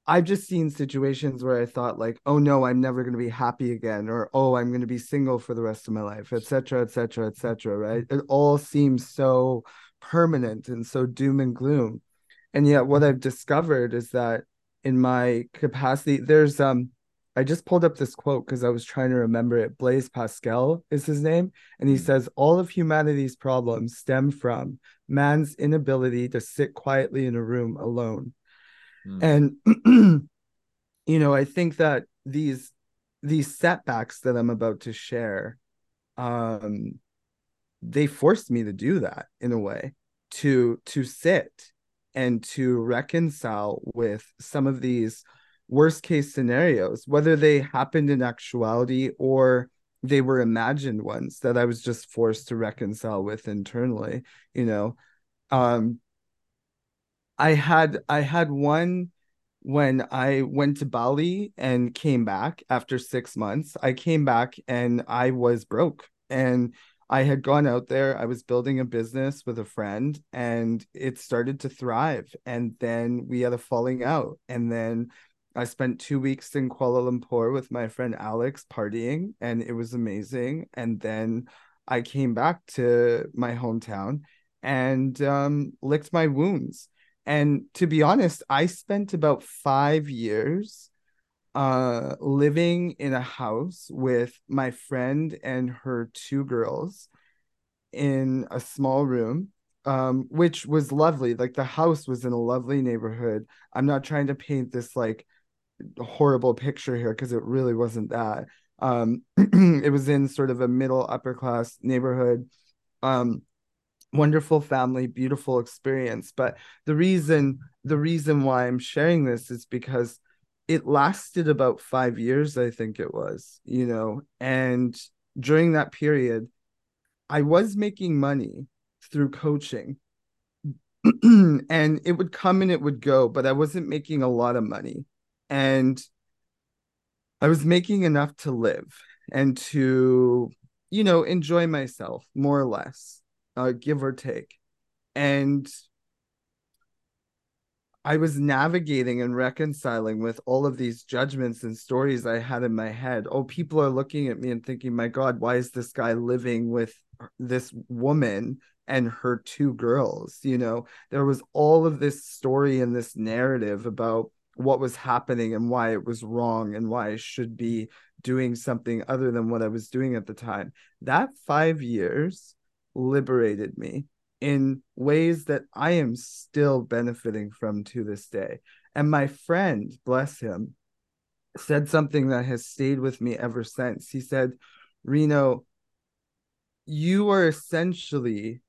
I've just seen situations where I thought like, oh no, I'm never going to be happy again, or oh, I'm going to be single for the rest of my life, etc., etc., etc. Right? It all seems so permanent and so doom and gloom, and yet what I've discovered is that in my capacity, there's um, I just pulled up this quote because I was trying to remember it. Blaise Pascal is his name, and he says all of humanity's problems stem from man's inability to sit quietly in a room alone Mm. And <clears throat> you know, I think that these these setbacks that I'm about to share um they forced me to do that in a way to to sit and to reconcile with some of these worst case scenarios whether they happened in actuality or they were imagined ones that I was just forced to reconcile with internally you know um I had I had one when I went to Bali and came back after six months. I came back and I was broke. And I had gone out there. I was building a business with a friend and it started to thrive. And then we had a falling out. And then I spent two weeks in Kuala Lumpur with my friend Alex partying, and it was amazing. And then I came back to my hometown and um, licked my wounds and to be honest, I spent about five years uh, living in a house with my friend and her two girls in a small room, um, which was lovely. Like the house was in a lovely neighborhood. I'm not trying to paint this like horrible picture here because it really wasn't that. Um, <clears throat> it was in sort of a middle upper class neighborhood. Um, wonderful family beautiful experience but the reason the reason why i'm sharing this is because it lasted about 5 years i think it was you know and during that period i was making money through coaching <clears throat> and it would come and it would go but i wasn't making a lot of money and i was making enough to live and to you know enjoy myself more or less uh, give or take. And I was navigating and reconciling with all of these judgments and stories I had in my head. Oh, people are looking at me and thinking, my God, why is this guy living with this woman and her two girls? You know, there was all of this story and this narrative about what was happening and why it was wrong and why I should be doing something other than what I was doing at the time. That five years liberated me in ways that I am still benefiting from to this day. And my friend, bless him, said something that has stayed with me ever since. He said, Reno, you are essentially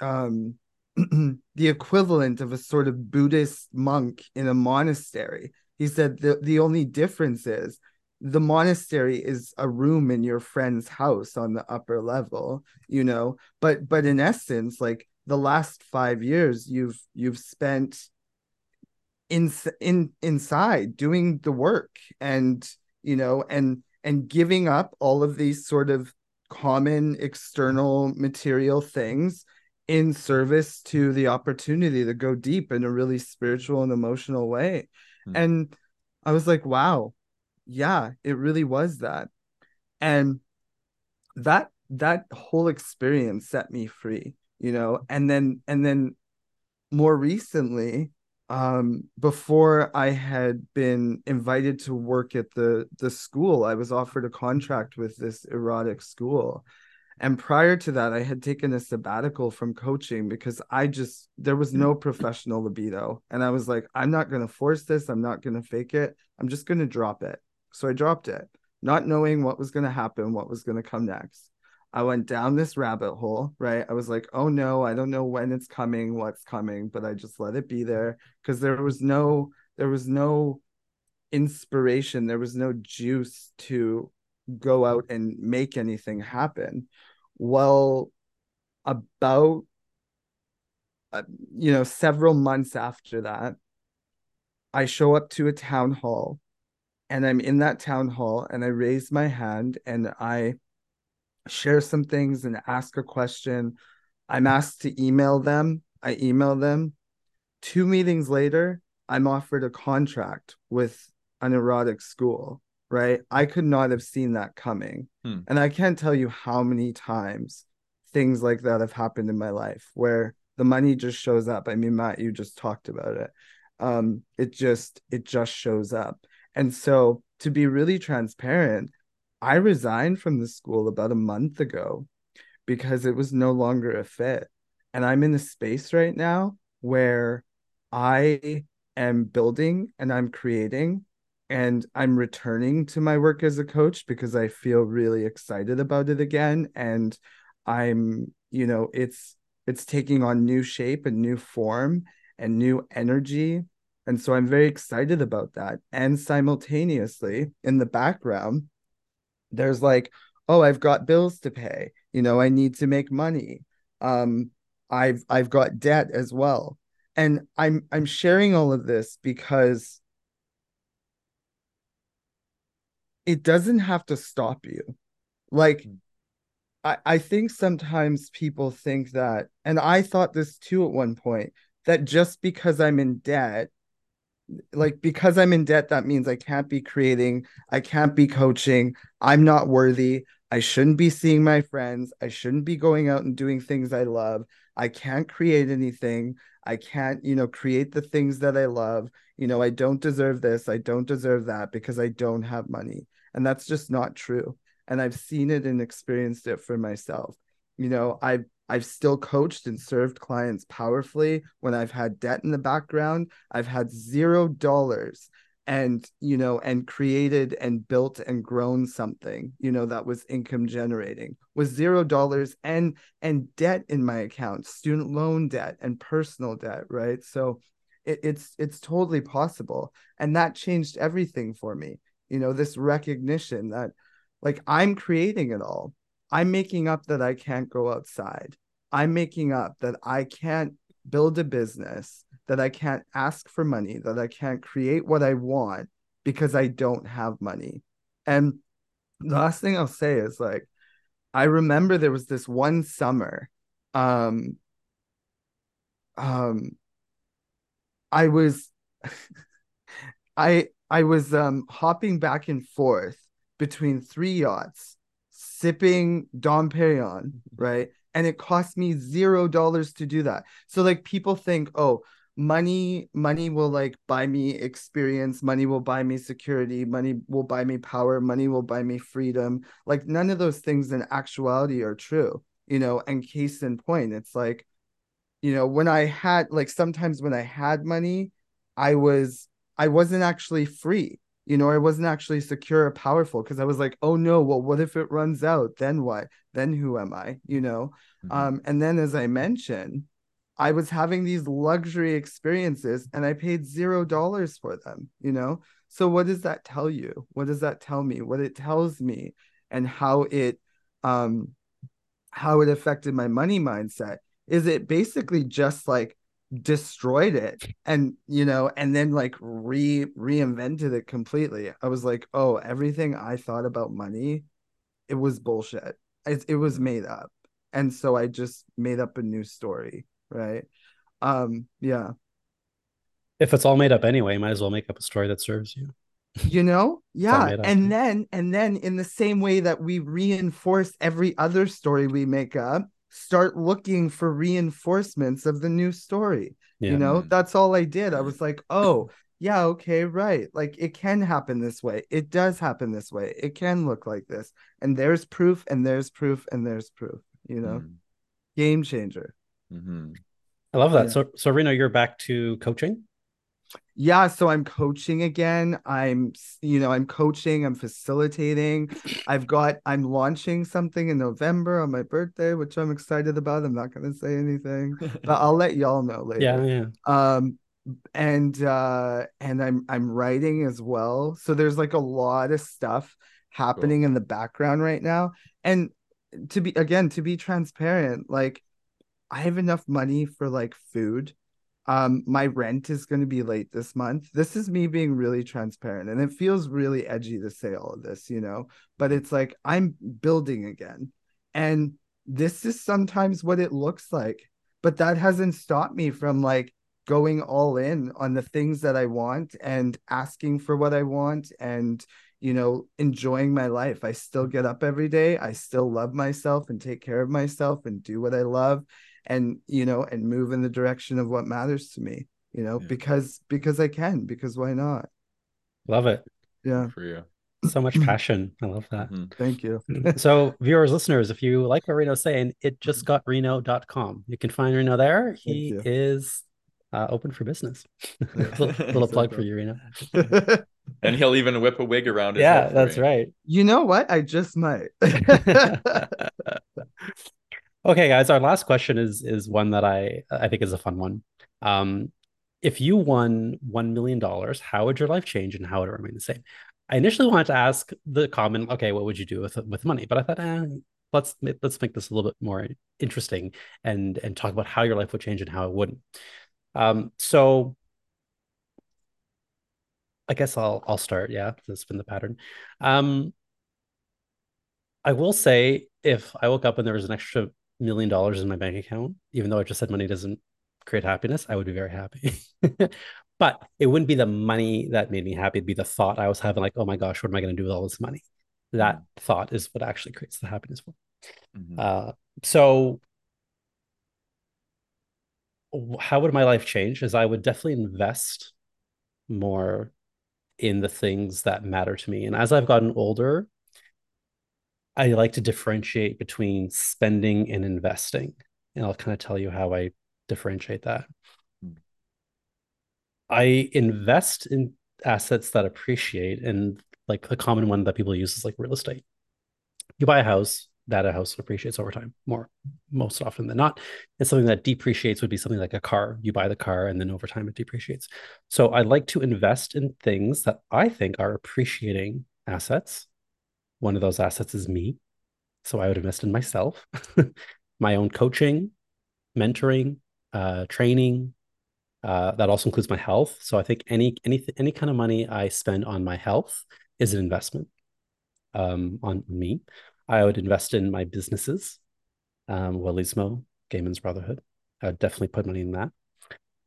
um, <clears throat> the equivalent of a sort of Buddhist monk in a monastery. He said the, the only difference is the monastery is a room in your friend's house on the upper level you know but but in essence like the last 5 years you've you've spent in in inside doing the work and you know and and giving up all of these sort of common external material things in service to the opportunity to go deep in a really spiritual and emotional way mm. and i was like wow yeah, it really was that. And that that whole experience set me free, you know. And then and then more recently, um, before I had been invited to work at the the school, I was offered a contract with this erotic school. And prior to that, I had taken a sabbatical from coaching because I just, there was no professional libido. And I was like, I'm not going to force this. I'm not going to fake it. I'm just going to drop it. So I dropped it, not knowing what was going to happen, what was going to come next. I went down this rabbit hole, right? I was like, oh no, I don't know when it's coming, what's coming, but I just let it be there because there was no, there was no inspiration, there was no juice to go out and make anything happen. Well, about uh, you know, several months after that, I show up to a town hall and I'm in that town hall and I raise my hand and I share some things and ask a question. I'm asked to email them. I email them. Two meetings later, I'm offered a contract with an erotic school, right? I could not have seen that coming. Hmm. And I can't tell you how many times things like that have happened in my life where the money just shows up. I mean, Matt, you just talked about it. Um, it just it just shows up. And so to be really transparent, I resigned from the school about a month ago because it was no longer a fit. And I'm in a space right now where I am building and I'm creating and I'm returning to my work as a coach because I feel really excited about it again. And I'm you know it's it's taking on new shape and new form and new energy. And so I'm very excited about that. And simultaneously in the background there's like oh I've got bills to pay. You know I need to make money. Um I've I've got debt as well. And I'm I'm sharing all of this because it doesn't have to stop you. Like hmm. I, I think sometimes people think that, and I thought this too at one point, that just because I'm in debt, like because I'm in debt, that means I can't be creating, I can't be coaching, I'm not worthy, I shouldn't be seeing my friends, I shouldn't be going out and doing things I love, I can't create anything, I can't, you know, create the things that I love, you know, I don't deserve this, I don't deserve that because I don't have money. And that's just not true. And I've seen it and experienced it for myself. You know, I've I've still coached and served clients powerfully when I've had debt in the background. I've had zero dollars and, you know, and created and built and grown something, you know, that was income generating with zero dollars and and debt in my account, student loan debt and personal debt, right? So it, it's it's totally possible. And that changed everything for me. You know, this recognition that like I'm creating it all. I'm making up that I can't go outside. I'm making up that I can't build a business, that I can't ask for money, that I can't create what I want because I don't have money. And the last thing I'll say is like, I remember there was this one summer, um, um, I was, <laughs> I I was um hopping back and forth between three yachts, sipping Dom Perignon, right? And it cost me zero dollars to do that. So like people think, oh, money, money will like buy me experience, money will buy me security, money will buy me power, money will buy me freedom. Like none of those things in actuality are true, you know. And case in point, it's like, you know, when I had like sometimes when I had money, I was I wasn't actually free you know, I wasn't actually secure or powerful because I was like, oh no, well, what if it runs out? Then what? Then who am I? You know? Mhm. Um, and then as I mentioned, I was having these luxury experiences and I paid zero dollars for them, you know? So what does that tell you? What does that tell me? What it tells me and how it um how it affected my money mindset is it basically just like destroyed it. And you know and then like re reinvented it completely. I was like oh everything i thought about money it was bullshit. It, it was made up. And so i just made up a new story right? Um yeah. If it's all made up anyway, you might as well make up a story that serves you. <laughs> you know? Yeah. and then and then in the same way that we reinforce every other story we make up start looking for reinforcements of the new story Yeah. you know Mhm. that's all i did i was like oh yeah okay right like it can happen this way it does happen this way it can look like this and there's proof and there's proof and there's proof you know Mm. game changer Mhm. I love that. Yeah. So, so Reno, you're back to coaching. Yeah so i'm coaching again. I'm you know i'm coaching i'm facilitating. I've got i'm launching something in november on my birthday which i'm excited about. I'm not going to say anything but i'll let y'all know <laughs> later. Yeah, yeah. um and uh and i'm i'm writing as well. So there's like a lot of stuff happening in the background right now. And to be again to be transparent like i have enough money for like food um my rent is going to be late this month this is me being really transparent and it feels really edgy to say all of this you know but it's like i'm building again and this is sometimes what it looks like but that hasn't stopped me from like going all in on the things that i want and asking for what i want and you know, enjoying my life. I still get up every day. I still love myself and take care of myself and do what I love and, you know, and move in the direction of what matters to me, you know, yeah. because because I can, because why not? Love it. Yeah. For you. So much <clears throat> passion. I love that. Mm-hmm. Thank you. so, viewers, listeners, if you like what Reno's saying, it just got Reno.com. You can find Reno there. He is uh, open for business. <laughs> little, little <laughs> plug for you, Reno <laughs> and he'll even whip a wig around. It. Yeah, that's right. You know what? I just might. Okay, guys. Our last question is is one that I I think is a fun one. Um, if you won one million dollars, how would your life change, and how would it remain the same? I initially wanted to ask the common, okay, what would you do with with money? But I thought, eh, let's let's make this a little bit more interesting and and talk about how your life would change and how it wouldn't. Um, so I guess I'll I'll start. Yeah, that's been the pattern. Um, I will say if I woke up and there was an extra million dollars in my bank account, even though I just said money doesn't create happiness, I would be very happy. <laughs> but it wouldn't be the money that made me happy. It'd be the thought I was having, like, oh my gosh, what am I going to do with all this money? That mm-hmm. thought is what actually creates the happiness for. Mm-hmm. Uh, so how would my life change? Is I would definitely invest more in the things that matter to me. And as I've gotten older, I like to differentiate between spending and investing. And I'll kind of tell you how I differentiate that. Hmm. I invest in assets that appreciate, and like a common one that people use is like real estate. You buy a house, that a house appreciates over time more most often than not and something that depreciates would be something like a car you buy the car and then over time it depreciates so i like to invest in things that i think are appreciating assets one of those assets is me so i would invest in myself <laughs> my own coaching mentoring uh, training uh, that also includes my health so i think any any any kind of money i spend on my health is an investment um, on me I would invest in my businesses, um, Willismo, Gay Men's Brotherhood. I would definitely put money in that.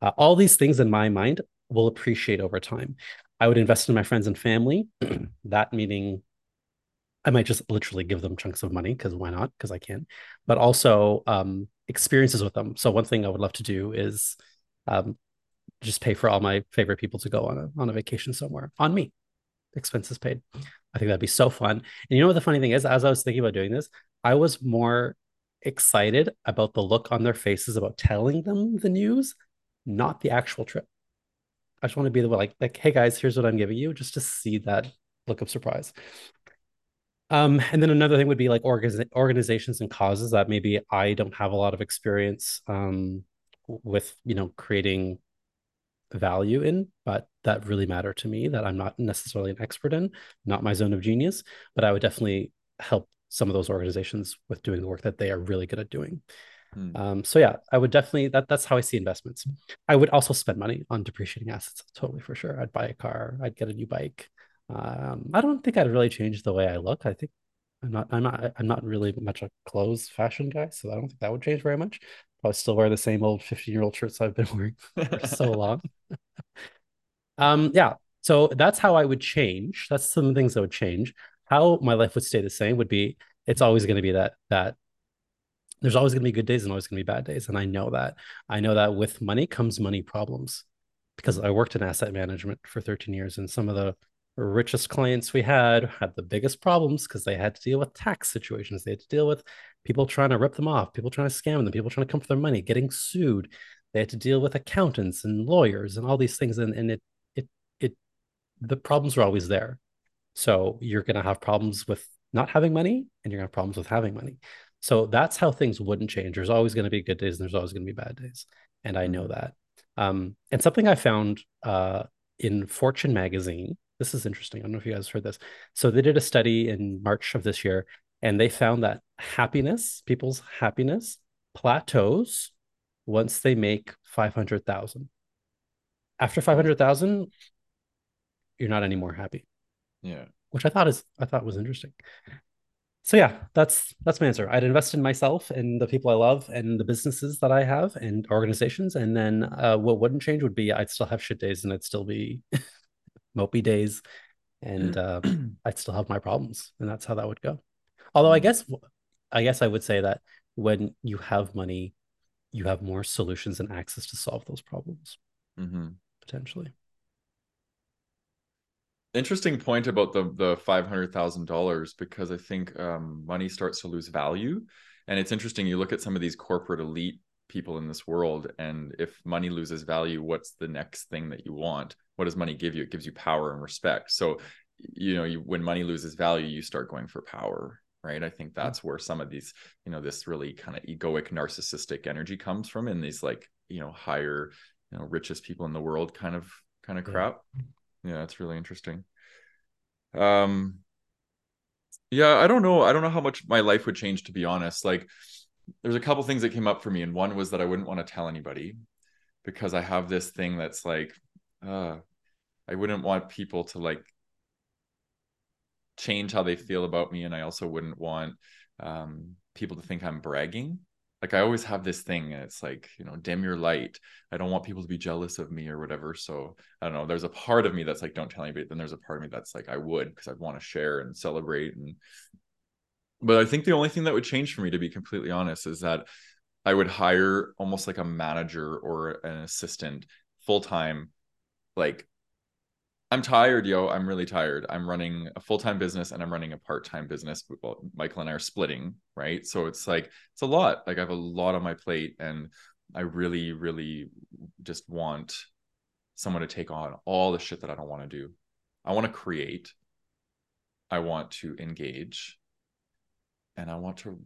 Uh, all these things in my mind will appreciate over time. I would invest in my friends and family. <clears throat> that meaning I might just literally give them chunks of money because why not? Because I can. But also um, experiences with them. So one thing I would love to do is um, just pay for all my favorite people to go on a on a vacation somewhere on me, expenses paid. I think that'd be so fun. And you know what the funny thing is, as I was thinking about doing this, I was more excited about the look on their faces about telling them the news, not the actual trip. I just want to be the one like, like, hey guys, here's what I'm giving you, just to see that look of surprise. Um, and then another thing would be like organiz- organizations and causes that maybe I don't have a lot of experience um, with, you know, creating value in, but that really matter to me that I'm not necessarily an expert in, not my zone of genius, but I would definitely help some of those organizations with doing the work that they are really good at doing. Hmm. Um, so yeah, I would definitely that that's how I see investments. I would also spend money on depreciating assets, totally for sure. I'd buy a car, I'd get a new bike. Um, I don't think I'd really change the way I look. I think I'm not I'm not I'm not really much a clothes fashion guy, so I don't think that would change very much. Probably still wear the same old 15 year old shirts I've been <laughs> wearing for so <laughs> long. um, yeah. So that's how I would change. That's some things that would change. How my life would stay the same would be it's always going to be that that there's always going to be good days and always going to be bad days. And I know that. I know that with money comes money problems because I worked in asset management for 13 years and some of the richest clients we had had the biggest problems because they had to deal with tax situations. They had to deal with people trying to rip them off, people trying to scam them, people trying to come for their money, getting sued. They had to deal with accountants and lawyers and all these things. And, and it, it, it, the problems are always there. So you're going to have problems with not having money and you're going to have problems with having money. So that's how things wouldn't change. There's always going to be good days and there's always going to be bad days. And I know that. Um, and something I found uh, in Fortune magazine, this is interesting. I don't know if you guys heard this. So they did a study in March of this year And they found that happiness, people's happiness plateaus once they make 500,000. After 500,000, you're not any more happy. Yeah. Which I thought is I thought was interesting. So yeah, that's that's my answer. I'd invest in myself and the people I love and the businesses that I have and organizations. And then uh, what wouldn't change would be I'd still have shit days and I'd still be <laughs> mopey days and uh, <clears throat> I'd still have my problems. And that's how that would go. Although I guess I guess I would say that when you have money, you have more solutions and access to solve those problems Mm-hmm. potentially. Interesting point about the the five hundred thousand dollars because I think um, money starts to lose value, and it's interesting. You look at some of these corporate elite people in this world, and if money loses value, what's the next thing that you want? What does money give you? It gives you power and respect. So, you know, you, when money loses value, you start going for power, right? I think that's where some of these, you know, this really kind of egoic, narcissistic energy comes from, in these like, you know, higher, you know, richest people in the world kind of kind of crap. Yeah, it's really interesting. Um, yeah, I don't know. I don't know how much my life would change, to be honest. Like, there's a couple things that came up for me, and one was that I wouldn't want to tell anybody because I have this thing that's like, uh, I wouldn't want people to like change how they feel about me, and I also wouldn't want um, people to think I'm bragging. Like I always have this thing, and it's like, you know, dim your light. I don't want people to be jealous of me or whatever. So I don't know. There's a part of me that's like, don't tell anybody. Then there's a part of me that's like, I would because I'd want to share and celebrate. And but I think the only thing that would change for me, to be completely honest, is that I would hire almost like a manager or an assistant full time. Like, I'm tired, yo. I'm really tired. I'm running a full time business and I'm running a part time business. Well, Michael and I are splitting, right? So it's like, it's a lot. Like, I have a lot on my plate and I really, really just want someone to take on all the shit that I don't want to do. I want to create. I want to engage. And I want to,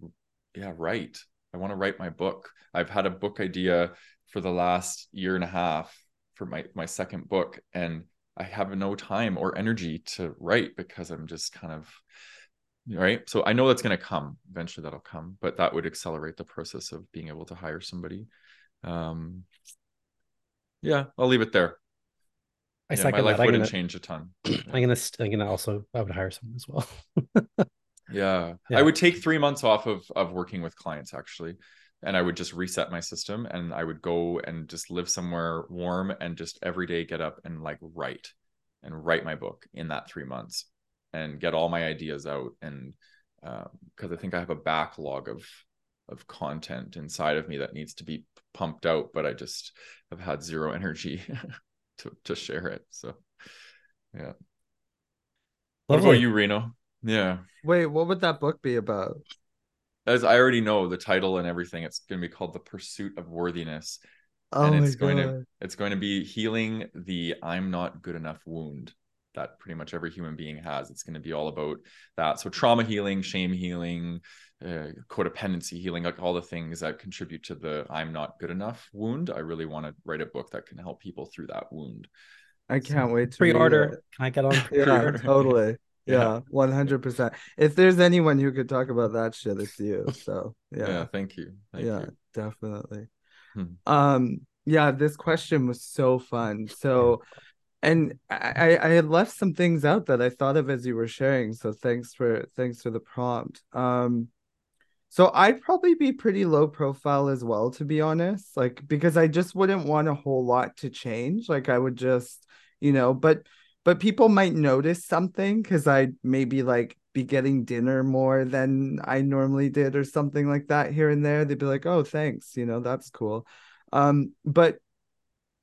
yeah, write. I want to write my book. I've had a book idea for the last year and a half for my my second book, and I have no time or energy to write because I'm just kind of right. So I know that's going to come eventually. That'll come, but that would accelerate the process of being able to hire somebody. Um, yeah, I'll leave it there. I yeah, my life wouldn't gonna, change a ton. <clears throat> I'm gonna, I'm gonna also, I would hire someone as well. <laughs> Yeah. Yeah. I would take three months off of of working with clients actually. And I would just reset my system and I would go and just live somewhere warm and just every day get up and like write and write my book in that three months and get all my ideas out. And uh, because I think I have a backlog of of content inside of me that needs to be pumped out, but I just have had zero <laughs> energy to to share it. So yeah. What about you, Reno? Yeah. Wait, what would that book be about? as I already know the title and everything, it's going to be called The Pursuit of Worthiness. Oh and my it's going to it's going to be healing the I'm not good enough wound that pretty much every human being has. It's going to be all about that. So trauma healing, shame healing, uh, codependency healing, like all the things that contribute to the I'm not good enough wound. I really want to write a book that can help people through that wound. I can't wait to read Pre-order. Can I get on? <laughs> Yeah, Pre-order. totally. Yeah. One hundred percent. If there's anyone who could talk about that shit, it's you. So <laughs> Yeah, yeah, thank you. Thank yeah, you. definitely. Hmm. Um, yeah, this question was so fun. So, and I I had left some things out that I thought of as you were sharing. So thanks for thanks for the prompt. Um, so I'd probably be pretty low profile as well, to be honest. Like because I just wouldn't want a whole lot to change. Like I would just, you know, but but people might notice something because I'd maybe like be getting dinner more than I normally did or something like that here and there. They'd be like, "Oh, thanks," you know, that's cool. Um, but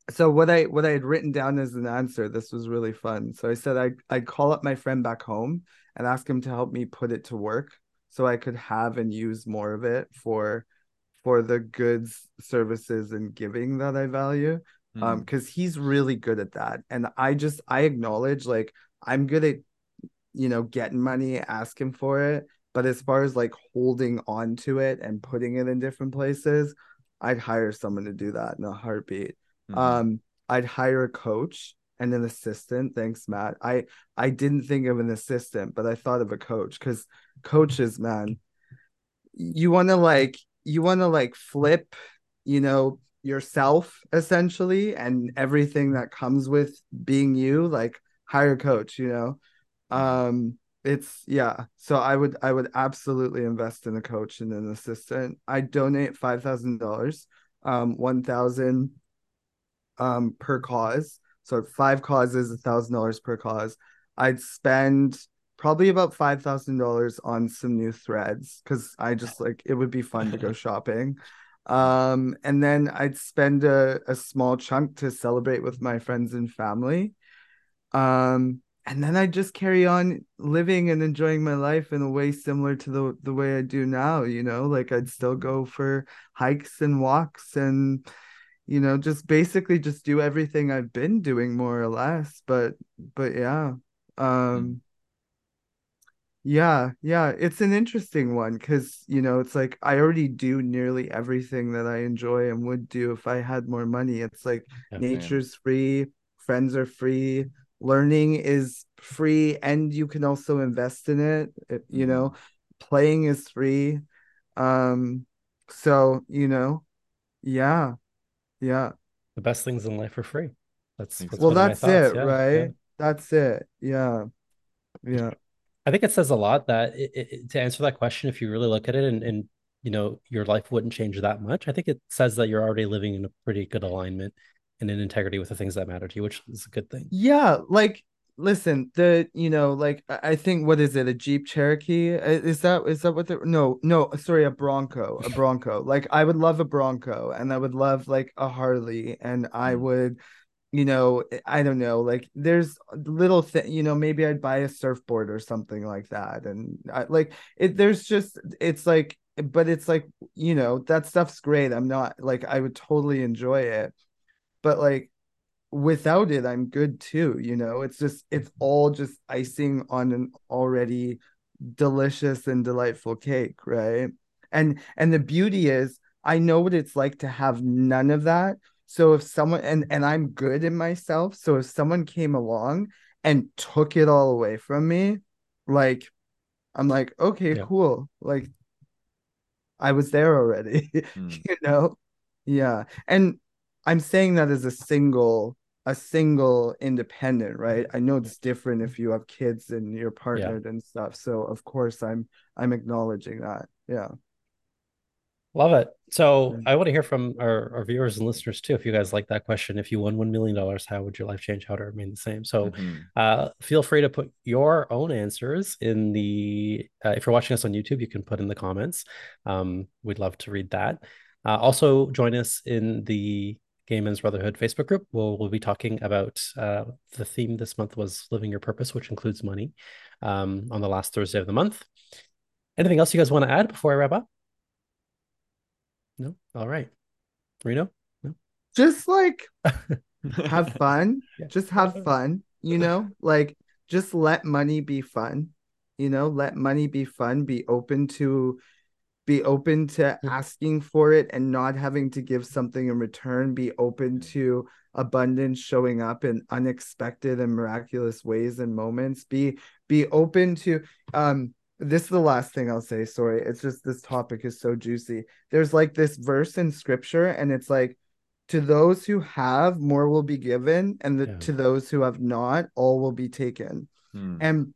so what I what I had written down as an answer, this was really fun. So I said I I'd call up my friend back home and ask him to help me put it to work so I could have and use more of it for for the goods, services, and giving that I value Hmm. um because he's really good at that and i just i acknowledge like i'm good at you know getting money asking for it but as far as like holding on to it and putting it in different places i'd hire someone to do that in a heartbeat Mhm. um i'd hire a coach and an assistant. Thanks, Matt. I I didn't think of an assistant, but I thought of a coach because coaches, man, you want to like you want to like flip, you know, yourself essentially and everything that comes with being you, like hire a coach, you know. Um it's yeah. So i would i would absolutely invest in a coach and an assistant. I donate five thousand dollars um one thousand um per cause. So five causes a thousand dollars per cause. I'd spend probably about five thousand dollars on some new threads because i just like it would be fun to go <laughs> shopping um and then i'd spend a, a small chunk to celebrate with my friends and family um and then I just carry on living and enjoying my life in a way similar to the the way I do now, you know, like I'd still go for hikes and walks and you know, just basically just do everything I've been doing more or less, but but yeah. Um yeah, yeah, it's an interesting one cuz you know, it's like I already do nearly everything that I enjoy and would do if I had more money. It's like nature's free, friends are free, learning is free and you can also invest in it it- you know playing is free um so you know yeah yeah The best things in life are free. That's, Well, that's well that's thoughts. it Yeah, right yeah. that's it yeah yeah I think it says a lot that it, it, to answer that question, if you really look at it and, and you know your life wouldn't change that much, I think it says that you're already living in a pretty good alignment and in integrity with the things that matter to you, which is a good thing. yeah like listen the you know like i think what is it a jeep cherokee is that is that what the no no sorry a bronco a <laughs> bronco like i would love a bronco and i would love like a harley and i Mm. would you know eh, i don't know like there's little thing you know maybe i'd buy a surfboard or something like that and I, like it there's just it's like but it's like you know that stuff's great i'm not like i would totally enjoy it but like without it i'm good too you know it's just it's all just icing on an already delicious and delightful cake right? And and the beauty is i know what it's like to have none of that so if someone and and i'm good in myself so if someone came along and took it all away from me like i'm like okay Yeah. cool like i was there already <laughs> Mm. you know? Yeah. And i'm saying that as a single a single independent right? I know it's different if you have kids and you're partnered and stuff so of course i'm i'm acknowledging that yeah Love it. So I want to hear from our, our viewers and listeners too. If you guys like that question, if you won $1 million, how would your life change? How to remain the same? So Mhm. uh, feel free to put your own answers in the, uh, if you're watching us on YouTube, you can put in the comments. Um, we'd love to read that. Uh, also join us in the Gay Men's Brotherhood Facebook group. We'll, we'll be talking about uh, the theme this month was living your purpose, which includes money um, on the last Thursday of the month. Anything else you guys want to add before I wrap up? No? All right. Reno? No. Just like <laughs> have fun Yeah. just have fun you know <laughs> like just let money be fun you know let money be fun be open to be open to asking for it and not having to give something in return be open to abundance showing up in unexpected and miraculous ways and moments be be open to um this is the last thing I'll say sorry it's just this topic is so juicy there's like this verse in scripture and it's like to those who have more will be given and the, Yeah. to those who have not all will be taken Mm. and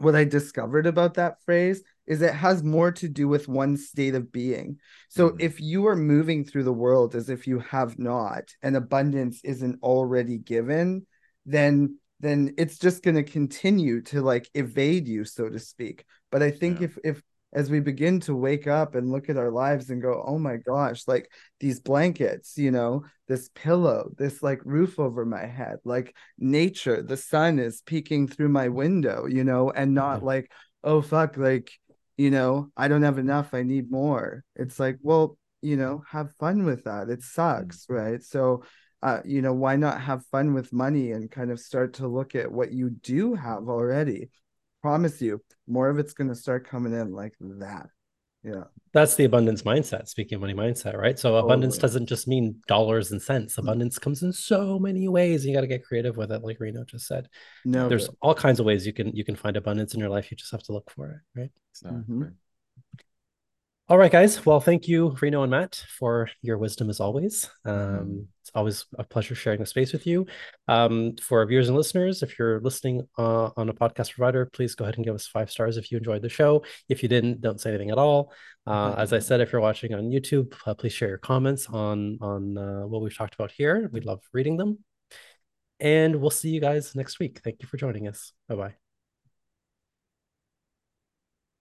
what I discovered about that phrase is it has more to do with one state of being. So Mhm. if you are moving through the world as if you have not and abundance isn't already given, then then it's just going to continue to like evade you so to speak. But I think Yeah. if if as we begin to wake up and look at our lives and go, "Oh my gosh, like these blankets, you know, this pillow, this like roof over my head, like nature, the sun is peeking through my window, you know, and not Yeah. like, oh fuck, like, you know, I don't have enough, I need more. It's like, well, you know, have fun with that. It mm-hmm. sucks, right? So, uh, you know, why not have fun with money and kind of start to look at what you do have already? Promise you, more of it's going to start coming in like that. Yeah. That's the abundance mindset, speaking of money mindset, right? So abundance Totally. doesn't just mean dollars and cents. Abundance comes in so many ways. You got to get creative with it, like Reno just said. No, There's all kinds of ways you can you can find abundance in your life. You just have to look for it, right? Exactly. Mhm. All right, guys. Well, thank you, Reno and Matt, for your wisdom as always. Um, Mhm. It's always a pleasure sharing the space with you. Um, for our viewers and listeners, if you're listening uh, on a podcast provider, please go ahead and give us five stars if you enjoyed the show. If you didn't, don't say anything at all. Uh, as I said, if you're watching on YouTube, uh, please share your comments on on uh, what we've talked about here. We'd love reading them. And we'll see you guys next week. Thank you for joining us. Bye bye.